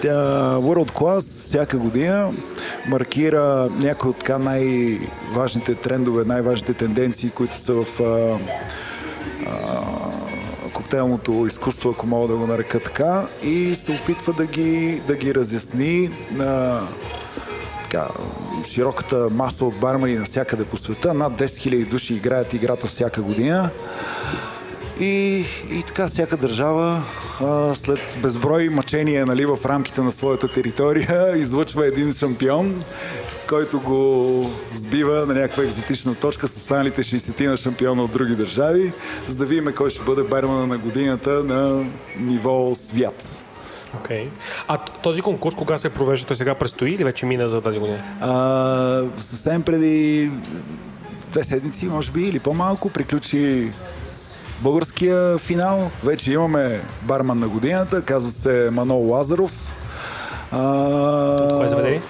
Тя World Class всяка година маркира някои от така най-важните трендове, най-важните тенденции, които са в а, а, коктейлното изкуство, ако мога да го нарека така, и се опитва да ги, да ги разясни на така, широката маса от бармани навсякъде по света. Над 10 000 души играят играта всяка година. И, и така всяка държава а, след безброй мъчения нали, в рамките на своята територия излъчва един шампион, който го сбива на някаква екзотична точка с останалите 60 на шампиона от други държави, за да видим кой ще бъде бармана на годината на ниво свят. Okay. А този конкурс кога се провежда? Той сега предстои или вече мина за тази година? А, съвсем преди две седмици, може би, или по-малко, приключи българския финал. Вече имаме барман на годината, казва се Манол Лазаров. А, е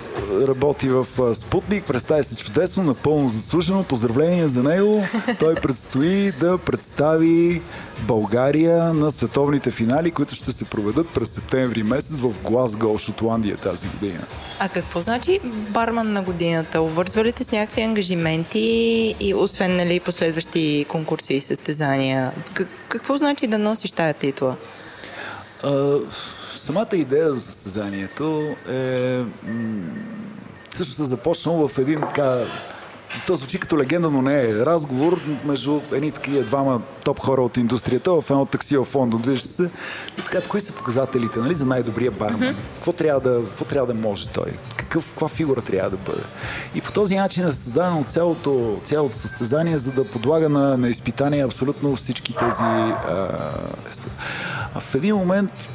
работи в Спутник, представи се чудесно, напълно заслужено. Поздравление за него. Той предстои да представи България на световните финали, които ще се проведат през септември месец в Глазго, Шотландия тази година. А какво значи барман на годината? Обвързва ли с някакви ангажименти и освен нали, последващи конкурси и състезания? Какво значи да носиш тая титла? Самата идея за състезанието е също се започнал в един така то звучи като легенда, но не е. Разговор между едни такива двама топ хора от индустрията в едно такси в Лондон. Вижда се. И така, кои са показателите нали, за най-добрия бармен? Mm-hmm. Какво, трябва да, какво трябва да може той? Какъв, каква фигура трябва да бъде? И по този начин е създадено цялото, цялото състезание, за да подлага на, на изпитание абсолютно всички тези... А, а в един момент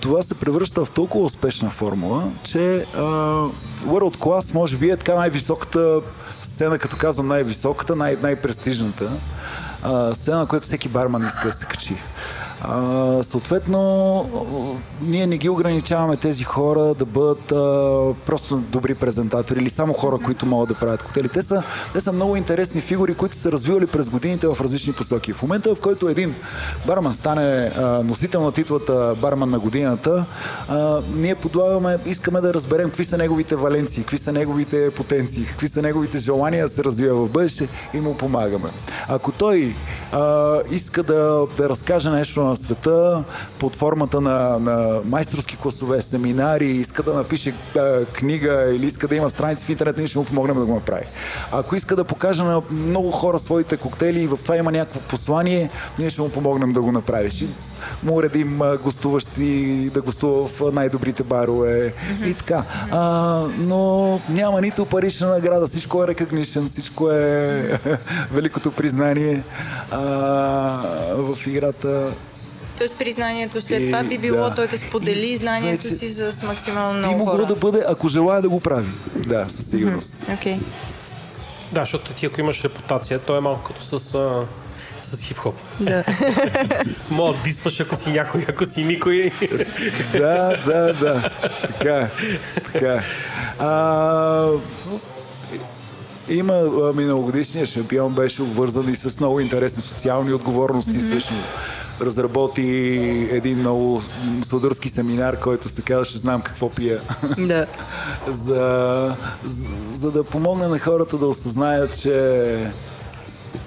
това се превръща в толкова успешна формула, че а, World Class може би е така най-високата сцена, като казвам най-високата, най- най-престижната. а, сцена, на която всеки барман иска да се качи. А, съответно, ние не ги ограничаваме тези хора да бъдат а, просто добри презентатори или само хора, които могат да правят коктейли. Те са, те са много интересни фигури, които са развивали през годините в различни посоки. В момента, в който един барман стане а, носител на титлата барман на годината, а, ние подлагаме, искаме да разберем какви са неговите валенции, какви са неговите потенции, какви са неговите желания да се развива в бъдеще и му помагаме. Ако той а, иска да, да разкаже нещо на света под формата на, на майсторски класове, семинари, иска да напише а, книга или иска да има страници в интернет, ние ще му помогнем да го направи. Ако иска да покаже на много хора своите коктейли и в това има някакво послание, ние ще му помогнем да го направи. Ще му уредим гостуващи, да гостува в най-добрите барове и така. А, но няма нито парична награда, всичко е recognition, всичко е великото признание а, в играта. Тоест признанието след това би било да. той да сподели знанието Вече... си с максимално много Би могло хора. да бъде, ако желая да го прави. Да, със сигурност. Окей. Okay. Да, защото ти ако имаш репутация, то е малко като с, а, с хип-хоп. Да. Мога да дисваш, ако си някой, ако си никой. да, да, да. Така е. Така е. А, има миналогодишния шампион, беше обвързан и с много интересни социални отговорности mm-hmm. също разработи един много сладърски семинар, който се казваше Знам какво пия. Да. за, за, за да помогне на хората да осъзнаят, че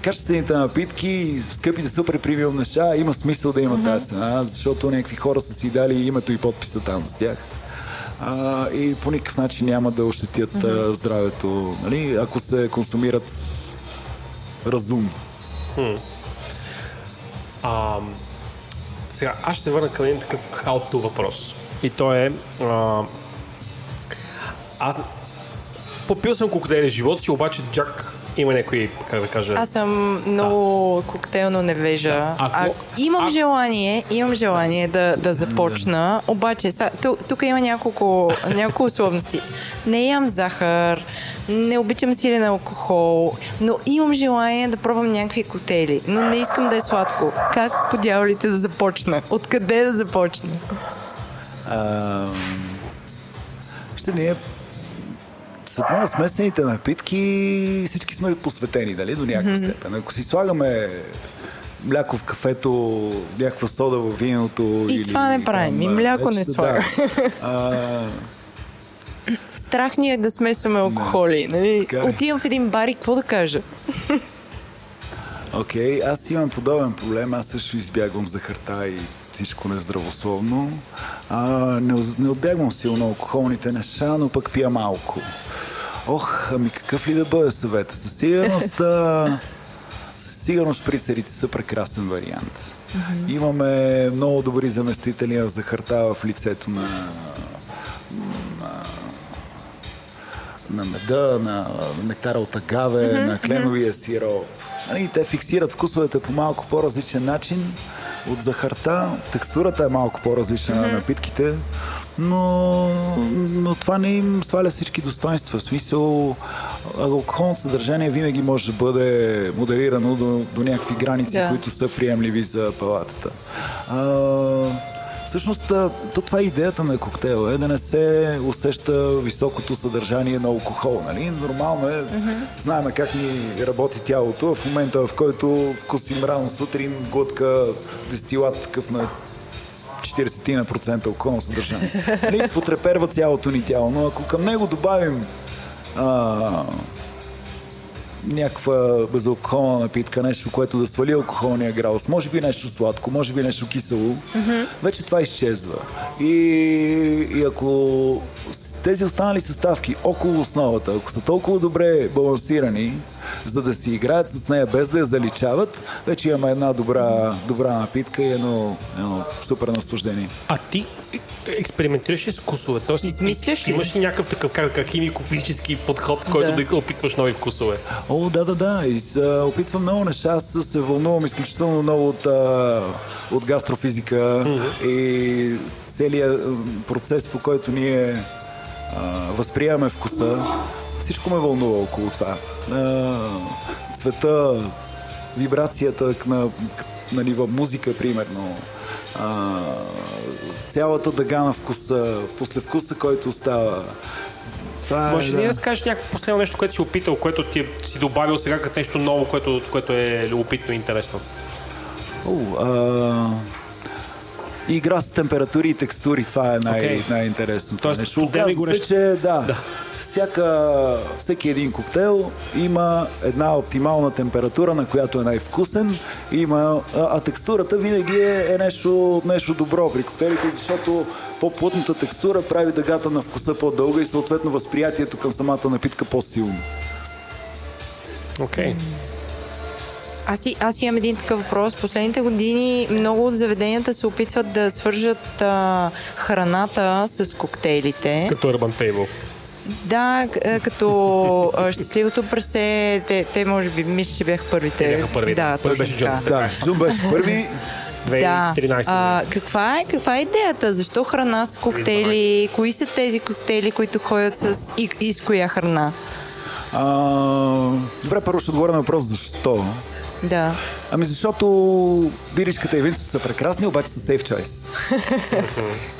качествените напитки, скъпите супер премиум неща, има смисъл да има mm-hmm. тази цена, защото някакви хора са си дали името и подписа там за тях. А, и по никакъв начин няма да ощетят mm-hmm. здравето, нали, ако се консумират разумно. Hmm. А, сега, аз ще се върна към един такъв how-to въпрос. И то е... А, аз попил съм коктейли в живота си, обаче Джак има някои, как да кажа... Аз съм много а. коктейлно невежа. Да. Ако... А, имам а... желание, имам желание да, да започна, обаче тук има няколко, няколко условности. Не ям захар, не обичам силен алкохол, но имам желание да пробвам някакви коктейли, но не искам да е сладко. Как по дяволите да започна? Откъде да започна? А, ще не е света на смесените напитки всички сме посветени, дали, до някаква степен. Ако си слагаме мляко в кафето, някаква сода в виното. И или, това не правим. И мляко не слага. Да. Страх ни е да смесваме алкохоли. Нали? Е. Отивам в един бар и какво да кажа? Окей, okay, аз имам подобен проблем. Аз също избягвам захарта и всичко нездравословно. А, не, не отбягвам силно алкохолните неща, но пък пия малко. Ох, ами какъв ли да бъде съвета? Със сигурност, а, със сигурност шприцерите са прекрасен вариант. Mm-hmm. Имаме много добри заместители на захарта в лицето на, на, на меда, на нектара от агаве, mm-hmm. на кленовия сироп. Нали, те фиксират вкусовете по малко по-различен начин от захарта. Текстурата е малко по-различна mm-hmm. на напитките но, но това не им сваля всички достоинства. В смисъл, алкохолното съдържание винаги може да бъде модерирано до, до някакви граници, да. които са приемливи за палатата. А, Всъщност, то това е идеята на коктейла, е да не се усеща високото съдържание на алкохол. Нали? Нормално е, mm-hmm. знаем как ни работи тялото. В момента, в който вкусим рано сутрин глътка дестилат такъв на 40% околно съдържание. Нали, потреперва цялото ни тяло, но ако към него добавим а, някаква безалкохолна напитка, нещо, което да свали алкохолния градус, може би нещо сладко, може би нещо кисело, mm-hmm. вече това изчезва. И, и ако тези останали съставки около основата, ако са толкова добре балансирани, за да си играят с нея без да я заличават, вече имаме една добра, добра напитка и едно, едно супер наслаждение. А ти експериментираш ли с вкусове? Тоест, Измисляш ли? Имаш ли някакъв такъв как, как химико-физически подход, в който да. да опитваш нови вкусове? О, да, да, да. И, а, опитвам много неща. Аз се вълнувам изключително много от, а, от гастрофизика mm-hmm. и целият процес, по който ние а, възприемаме вкуса. Всичко ме вълнува около това. А, цвета, вибрацията на, на ниво музика, примерно. А, цялата дъга на вкуса, послевкуса, който става. Това Може ли да разкажеш някакво последно нещо, което си опитал, което ти е, си добавил сега като нещо ново, което, което е любопитно и интересно? О, а... Игра с температури и текстури, това е най- okay. най-интересното. Тоест, нещо. Оказва се, че да, да. Всяка, всеки един коктейл има една оптимална температура, на която е най-вкусен, има, а, а текстурата винаги е, е нещо, нещо добро при коктейлите, защото по-плътната текстура прави дъгата на вкуса по-дълга и съответно възприятието към самата напитка по-силно. Окей. Okay. Аз, и, аз имам един такъв въпрос. Последните години много от заведенията се опитват да свържат а, храната с коктейлите. Като Urban Table. Да, като а, щастливото прасе, те, те може би, мисля, че бяха първите. Те бяха първи. Да, Той беше Джон. Да, Джун беше първи. 2013. Да. каква, е, каква е идеята? Защо храна с коктейли? Кои са тези коктейли, които ходят с и, и с коя храна? А, добре, първо ще отговоря на въпрос защо. Да. Ами защото биришката и винцето са прекрасни, обаче са safe choice.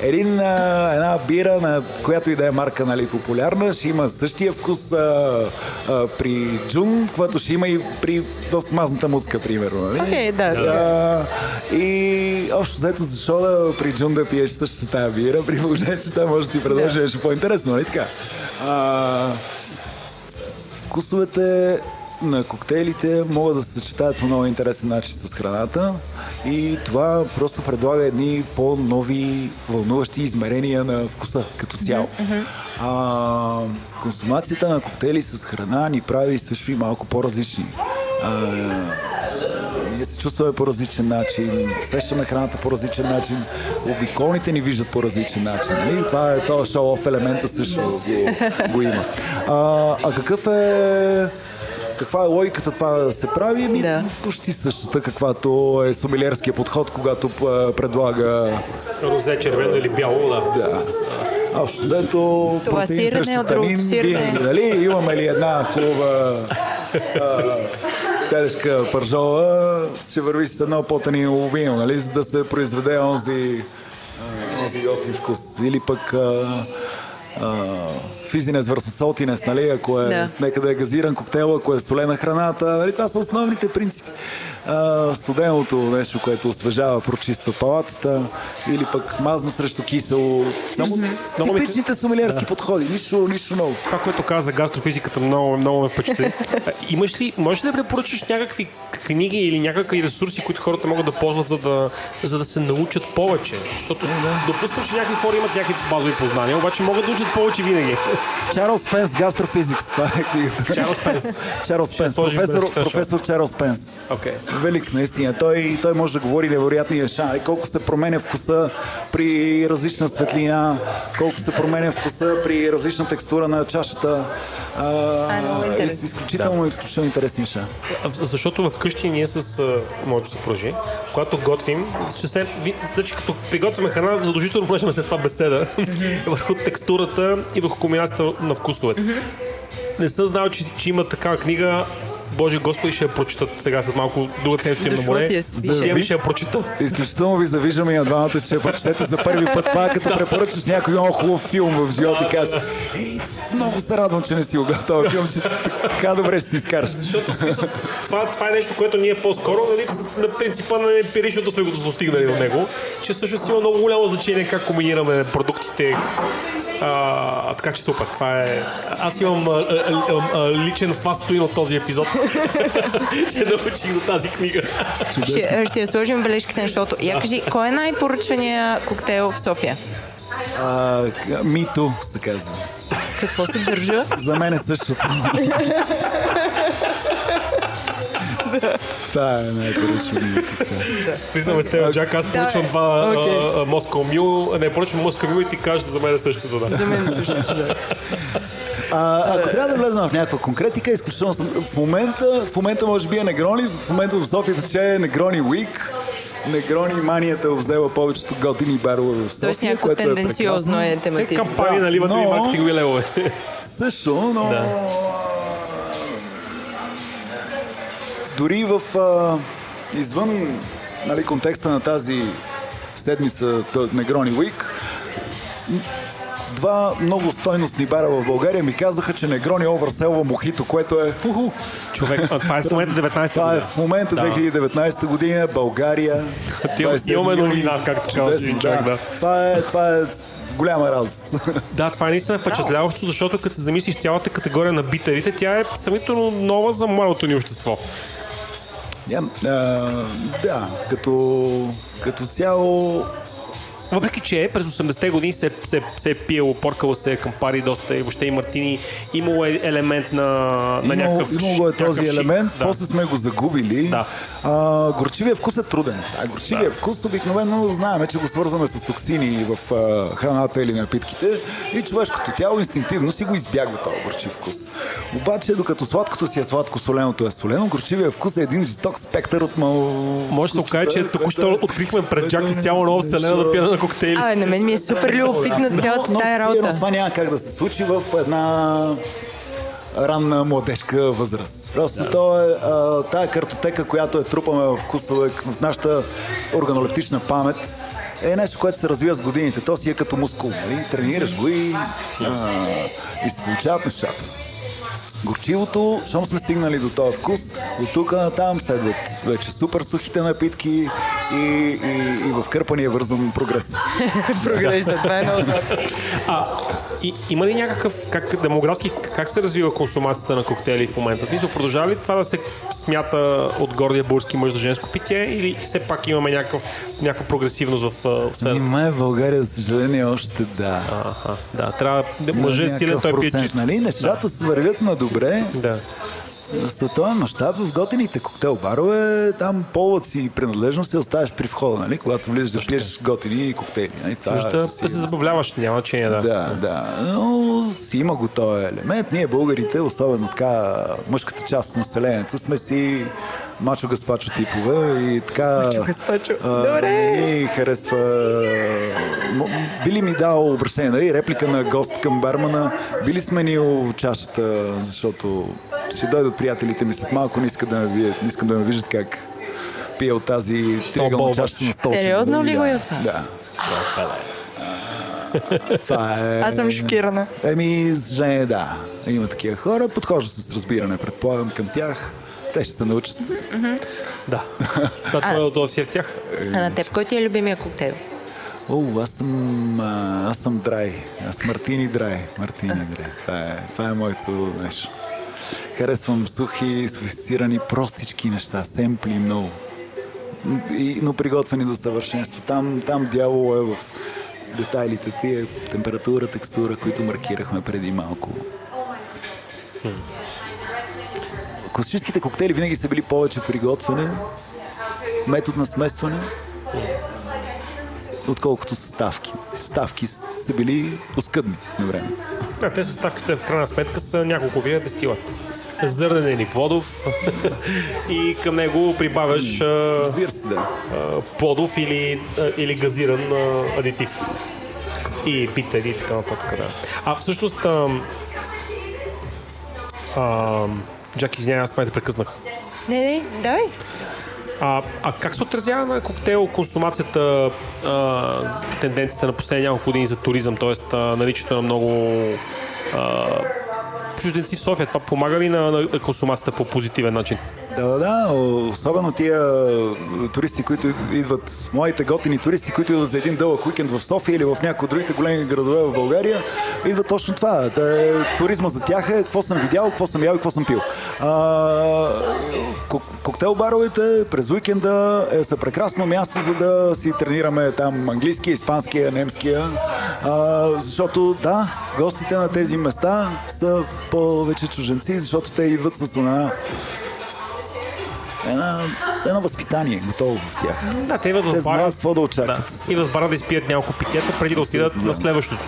Един, а, една бира, на която и да е марка нали, популярна, ще има същия вкус а, а, при джун, което ще има и при, в мазната музика, примерно. Нали? Okay, да. А, и общо взето, защо да при джун да пиеш същата тази бира, при положение, че там може да ти предложи нещо по-интересно, нали така? А, вкусовете на коктейлите могат да се съчетаят по много интересен начин с храната и това просто предлага едни по-нови вълнуващи измерения на вкуса като цяло. А, консумацията на коктейли с храна ни прави също и малко по-различни. А, ние се чувстваме по различен начин, усещаме храната по различен начин, обиколните ни виждат по различен начин. Нали? Това е този шоу-оф елемента също го, го има. А, а какъв е каква е логиката това да се прави? Ми, да. Почти същата, каквато е сомелиерския подход, когато предлага... Розе, червено или бяло, да. Да. Общо взето Това сирене от друг сирене. Дали имаме ли една хубава телешка пържола, ще върви с едно потани вино, нали, за да се произведе онзи, онзи вкус. Или пък а, физинес върса солтинес, нали, ако е да. нека да е газиран коктейл, ако е солена храната. Нали, това са основните принципи. А, студеното нещо, което освежава, прочиства палатата, или пък мазно срещу кисело. Само mm-hmm. типичните сомелиерски да. подходи, нищо, нищо ново. Това, което каза за гастрофизиката, много, много ме впечатли. Имаш ли, можеш ли да препоръчаш някакви книги или някакви ресурси, които хората могат да ползват, за да, за да се научат повече? Защото да. допускам, че някакви хора имат някакви базови познания, обаче могат да учат повече винаги. Чарлз Пенс, гастрофизикс, това е книгата. Чарлз Пенс. Чарлз Пенс, професор, професор Чарлз Пенс. Okay. Велик, наистина. Той, той може да говори невероятни неща. Колко се променя вкуса при различна светлина, колко се променя вкуса при различна текстура на чашата. А, а е изключително, да. изключително интересни неща. Защото вкъщи ние с моето съпружие, когато готвим, ще се, значи като приготвяме храна, задължително влезем след това беседа върху текстурата и върху комбинацията на вкусовете. Не съм знал, че, че има такава книга Боже Господи, ще я прочитат сега след малко друга седмица на море. Ще, ще я прочита. Изключително ви завиждаме и на двамата, ще я прочетете за първи път. Това е като препоръчаш някой много хубав филм в живота и кажеш, ей, много се радвам, че не си го този филм, че така добре ще си изкараш. Защото това, това е нещо, което ние по-скоро, нали, на принципа на емпиричното сме го достигнали до него, че всъщност има много голямо значение как комбинираме продуктите, а, така че супер. Това е... Аз имам а, а, а, личен фастоин от този епизод. ще научих до тази книга. ще, ще я сложим бележките, защото... Я кажи, кой е най-поръчвания коктейл в София? Мито се казва. Какво се държа? За мен е същото. Това е най-поръчвания. Признаме с теб, Джак, аз поръчвам два Москва Мю, не, поръчвам Москва Мю и ти кажеш за мен е същото, да. За мен е същото, да. А, ако трябва да влезем в някаква конкретика, изключително съм. В момента, в момента може би е Негрони, в момента в София тече е Негрони Уик. Негрони манията взела повечето готини барове в София. Тоест някакво тенденциозно е, е тематично. Кампании наливат но... и маркетингови левове. Също, но... Да дори в а, извън нали, контекста на тази седмица Негрони Уик, два много стойностни бара в България ми казаха, че Негрони оверселва Мохито, което е... Уху. Човек, а това е в момента 19-та Това е година. в момента Да. 2019 година, България. Ти- 27 имаме новина, както казва Чудесно, един човек, да. Това е, това е голяма радост. Да, това е наистина впечатляващо, защото като се замислиш цялата категория на битарите, тя е сравнително нова за младото ни общество. Yeah, а, да, като, като цяло Въпреки, че през 80-те години се, се, се е пиело, поркало се е кампари доста и въобще и мартини. Имало е елемент на, на Имало, някакъв имало е някакъв този шик. елемент, Да. после сме го загубили. Да. А, горчивия вкус е труден. А горчивия Да. вкус обикновено знаем, че го свързваме с токсини в а, храната или напитките и човешкото тяло инстинктивно си го избягва този горчив вкус. Обаче, докато сладкото си е сладко, соленото е солено, горчивия вкус е един жесток спектър от мал... Може да се окаже, че току-що открихме пред Джак изцяло нова вселена да пиене на коктейли. Абе, на мен ми е супер любопитна цялата тая но, сигурно работа. това няма как да се случи в една ранна младежка възраст. Просто то е а, тая картотека, която е трупаме в вкусове, в нашата органолептична памет, е нещо, което се развива с годините. То си е като мускул. Нали? Тренираш го и, а, и се получават нещата. Горчивото, щом сме стигнали до този вкус, от тук на там следват вече супер сухите напитки и, и, и в кърпания вързан прогрес. Прогреса, това е много А, и, има ли някакъв, как демографски, как се развива консумацията на коктейли в момента? Смисъл, продължава ли това да се смята от гордия български мъж за женско питие или все пак имаме някакъв, някаква прогресивност в, а, в сферата? Нима в България, за съжаление, още да. Аха, да, трябва да мъже е силен, той пие чисто. Нали? Нещата се вървят на добре. Да. В световен мащаб в готините коктейл барове, там полът си принадлежност се оставяш при входа, нали? когато влизаш да пиеш готини коктейли. Нали? Това Може е да, се забавляваш, няма значение, да. Да, да. Но си има го този елемент. Ние българите, особено така мъжката част от населението, сме си мачо гаспачо типове и така... Мачо гаспачо. Добре. Ми харесва... М- Би ли ми дал обращение, нали? Реплика на гост към бармана. Би ли сменил чашата, защото ще дойдат приятелите ми след малко, не искат да ме видят, не искам да ме виждат как пия от тази триъгълна чаша на стол. Сериозно ли го е да, това? Да. Това е... Аз съм шокирана. Еми, съжаление, да. Има такива хора. Подхожда с разбиране, предполагам, към тях. Те ще се научат. Да. Това това е това си е в тях. А на теб, кой ти е любимия коктейл? О, аз съм, а, аз съм драй. Аз Мартини драй. Мартини драй. Това е, това е моето нещо. Харесвам сухи, софистицирани, простички неща, семпли много. И, но приготвени до съвършенство. Там, там дявол е в детайлите, тия температура, текстура, които маркирахме преди малко. Класическите коктейли винаги са били повече приготвяне, метод на смесване, отколкото съставки. Съставки са били оскъдни на време. Да, те съставките в крайна сметка са няколко вида дестилат. Зърнен или плодов и към него прибавяш а, се, да. а, плодов или, а, или газиран а, адитив. И битери и така нататък. Да. А всъщност а, а, Джак, извинявай, аз май те прекъснах. Не, не, давай. А, а как се отразява на коктейл консумацията, а, тенденцията на последните няколко години за туризъм, т.е. наличието на много а, чужденци в София? Това помага ли на, на консумацията по позитивен начин? Да, да, да. Особено тия туристи, които идват, младите готини туристи, които идват за един дълъг уикенд в София или в някои от другите големи градове в България, идват точно това. Да, туризма за тях е какво съм видял, какво съм ял и какво съм пил. А, коктейл баровете през уикенда е, са прекрасно място, за да си тренираме там английския, испанския, немския. А, защото да, гостите на тези места са повече чуженци, защото те идват с една една, едно възпитание, готово в тях. Да, те идват Те в бара. знаят какво да очакват. Да, идват в бара да изпият няколко питиета, преди да отидат на следващото.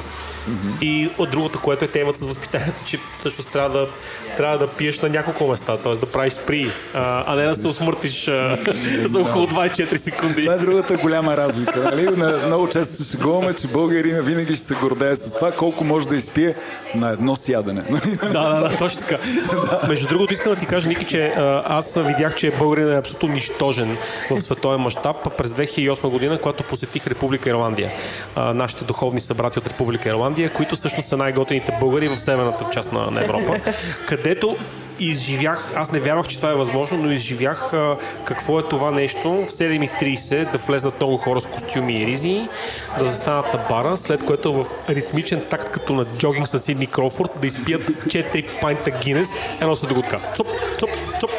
И от другото, което е темата с възпитанието, че всъщност трябва да, трябва да пиеш на няколко места, т.е. да правиш спри, а, не да се усмъртиш а, за около 24 секунди. Това е другата голяма разлика. Нали? На, много често се шегуваме, че българина винаги ще се гордее с това колко може да изпие на едно сядане. Нали? Да, да, да, точно така. Между другото, искам да ти кажа, Ники, че аз видях, че българин е абсолютно нищожен в световен мащаб през 2008 година, когато посетих Република Ирландия. А, нашите духовни събрати от Република Ирландия, които всъщност са най-готените българи в северната част на, Европа, където изживях, аз не вярвах, че това е възможно, но изживях а, какво е това нещо в 7.30 да влезнат много хора с костюми и ризи, да застанат на бара, след което в ритмичен такт като на джогинг с Сидни Кроуфорд да изпият 4 пайнта Гинес, едно след друго така. Цоп, цоп, цоп.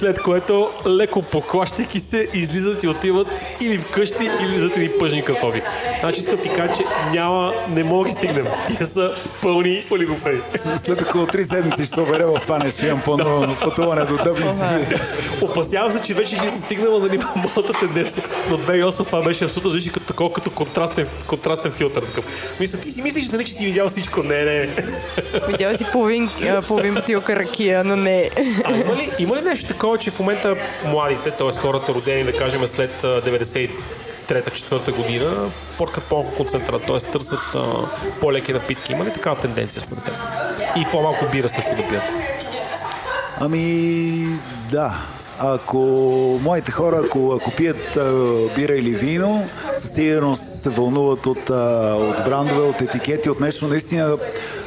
След което, леко поклащайки се, излизат и отиват или вкъщи, или излизат ни пъжни картофи. Значи искам ти кажа, че няма, не мога да ги стигнем. Тия са пълни олигофрени. След около 3 седмици ще обере в това нещо. Имам по-ново пътуване до Дъблин. Опасявам се, че вече ги се стигнала нали, моята тенденция. Но 2008 това беше абсолютно звучи като такова, като контрастен, контрастен филтър. Такъв. Мисля, ти си мислиш, нали, че си видял всичко. Не, не. Видял си половин, половин бутилка ракия, но не. А има ли, има ли нещо такова, че в момента младите, т.е. хората родени, да кажем, след а, 93-4 година, поркат по-малко концентрат, т.е. търсят а, по-леки напитки. Има ли такава тенденция според теб? И по-малко бира също да пият. Ами, да. Ако моите хора, ако, ако пият а, бира или вино, със сигурност се вълнуват от, а, от брандове, от етикети, от нещо наистина,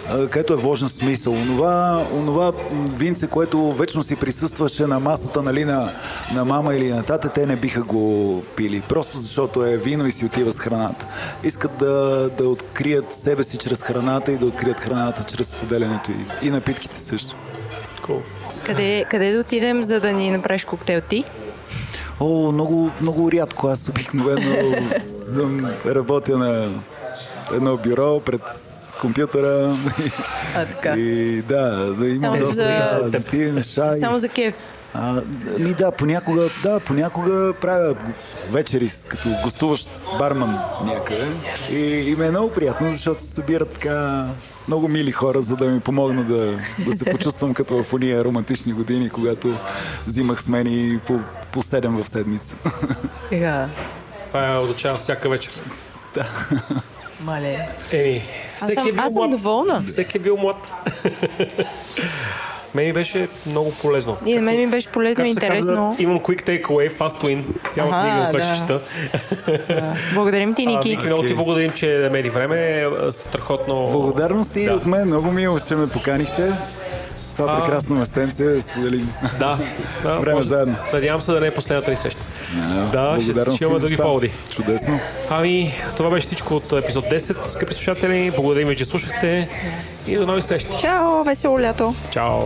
където е вложен смисъл. Онова, онова винце, което вечно си присъстваше на масата нали, на, на мама или на тата, те не биха го пили. Просто защото е вино и си отива с храната. Искат да, да открият себе си чрез храната и да открият храната чрез споделянето и, и напитките също. Cool. Къде, къде да отидем, за да ни направиш коктейл ти? О, много, много рядко. Аз обикновено съм работя на едно бюро пред компютъра. А, така. И да, да имам Само доста за- да, да стигне на шай. Само за кеф. А, ми да, понякога, да, понякога правя вечери, с- като гостуващ барман някъде. И, и ми е много приятно, защото се събират така много мили хора, за да ми помогнат да, да се почувствам като в уния романтични години, когато взимах смени по, по 7 в седмица. Сега. Това означава всяка вечер. Мале. Еми, Аз всеки съм, е бил аз съм млад. доволна. Всеки е бил млад. Мен ми беше много полезно. И на мен ми беше полезно и интересно. Казва, имам quick takeaway, fast win. Цяла Аха, книга да. беше чета. Благодарим ти, А, Ники. Много ти благодарим, че намери време. Страхотно. Благодарности Да. от мен. Много мило, че ме поканихте. Това прекрасно местенце споделим. Да, да Време може- заедно. Надявам се да не е последната ни среща. Да, ще, ще имаме други поводи. Чудесно. Ами, това беше всичко от епизод 10, скъпи слушатели. Благодарим ви, че слушахте и до нови срещи. Чао, весело лято. Чао!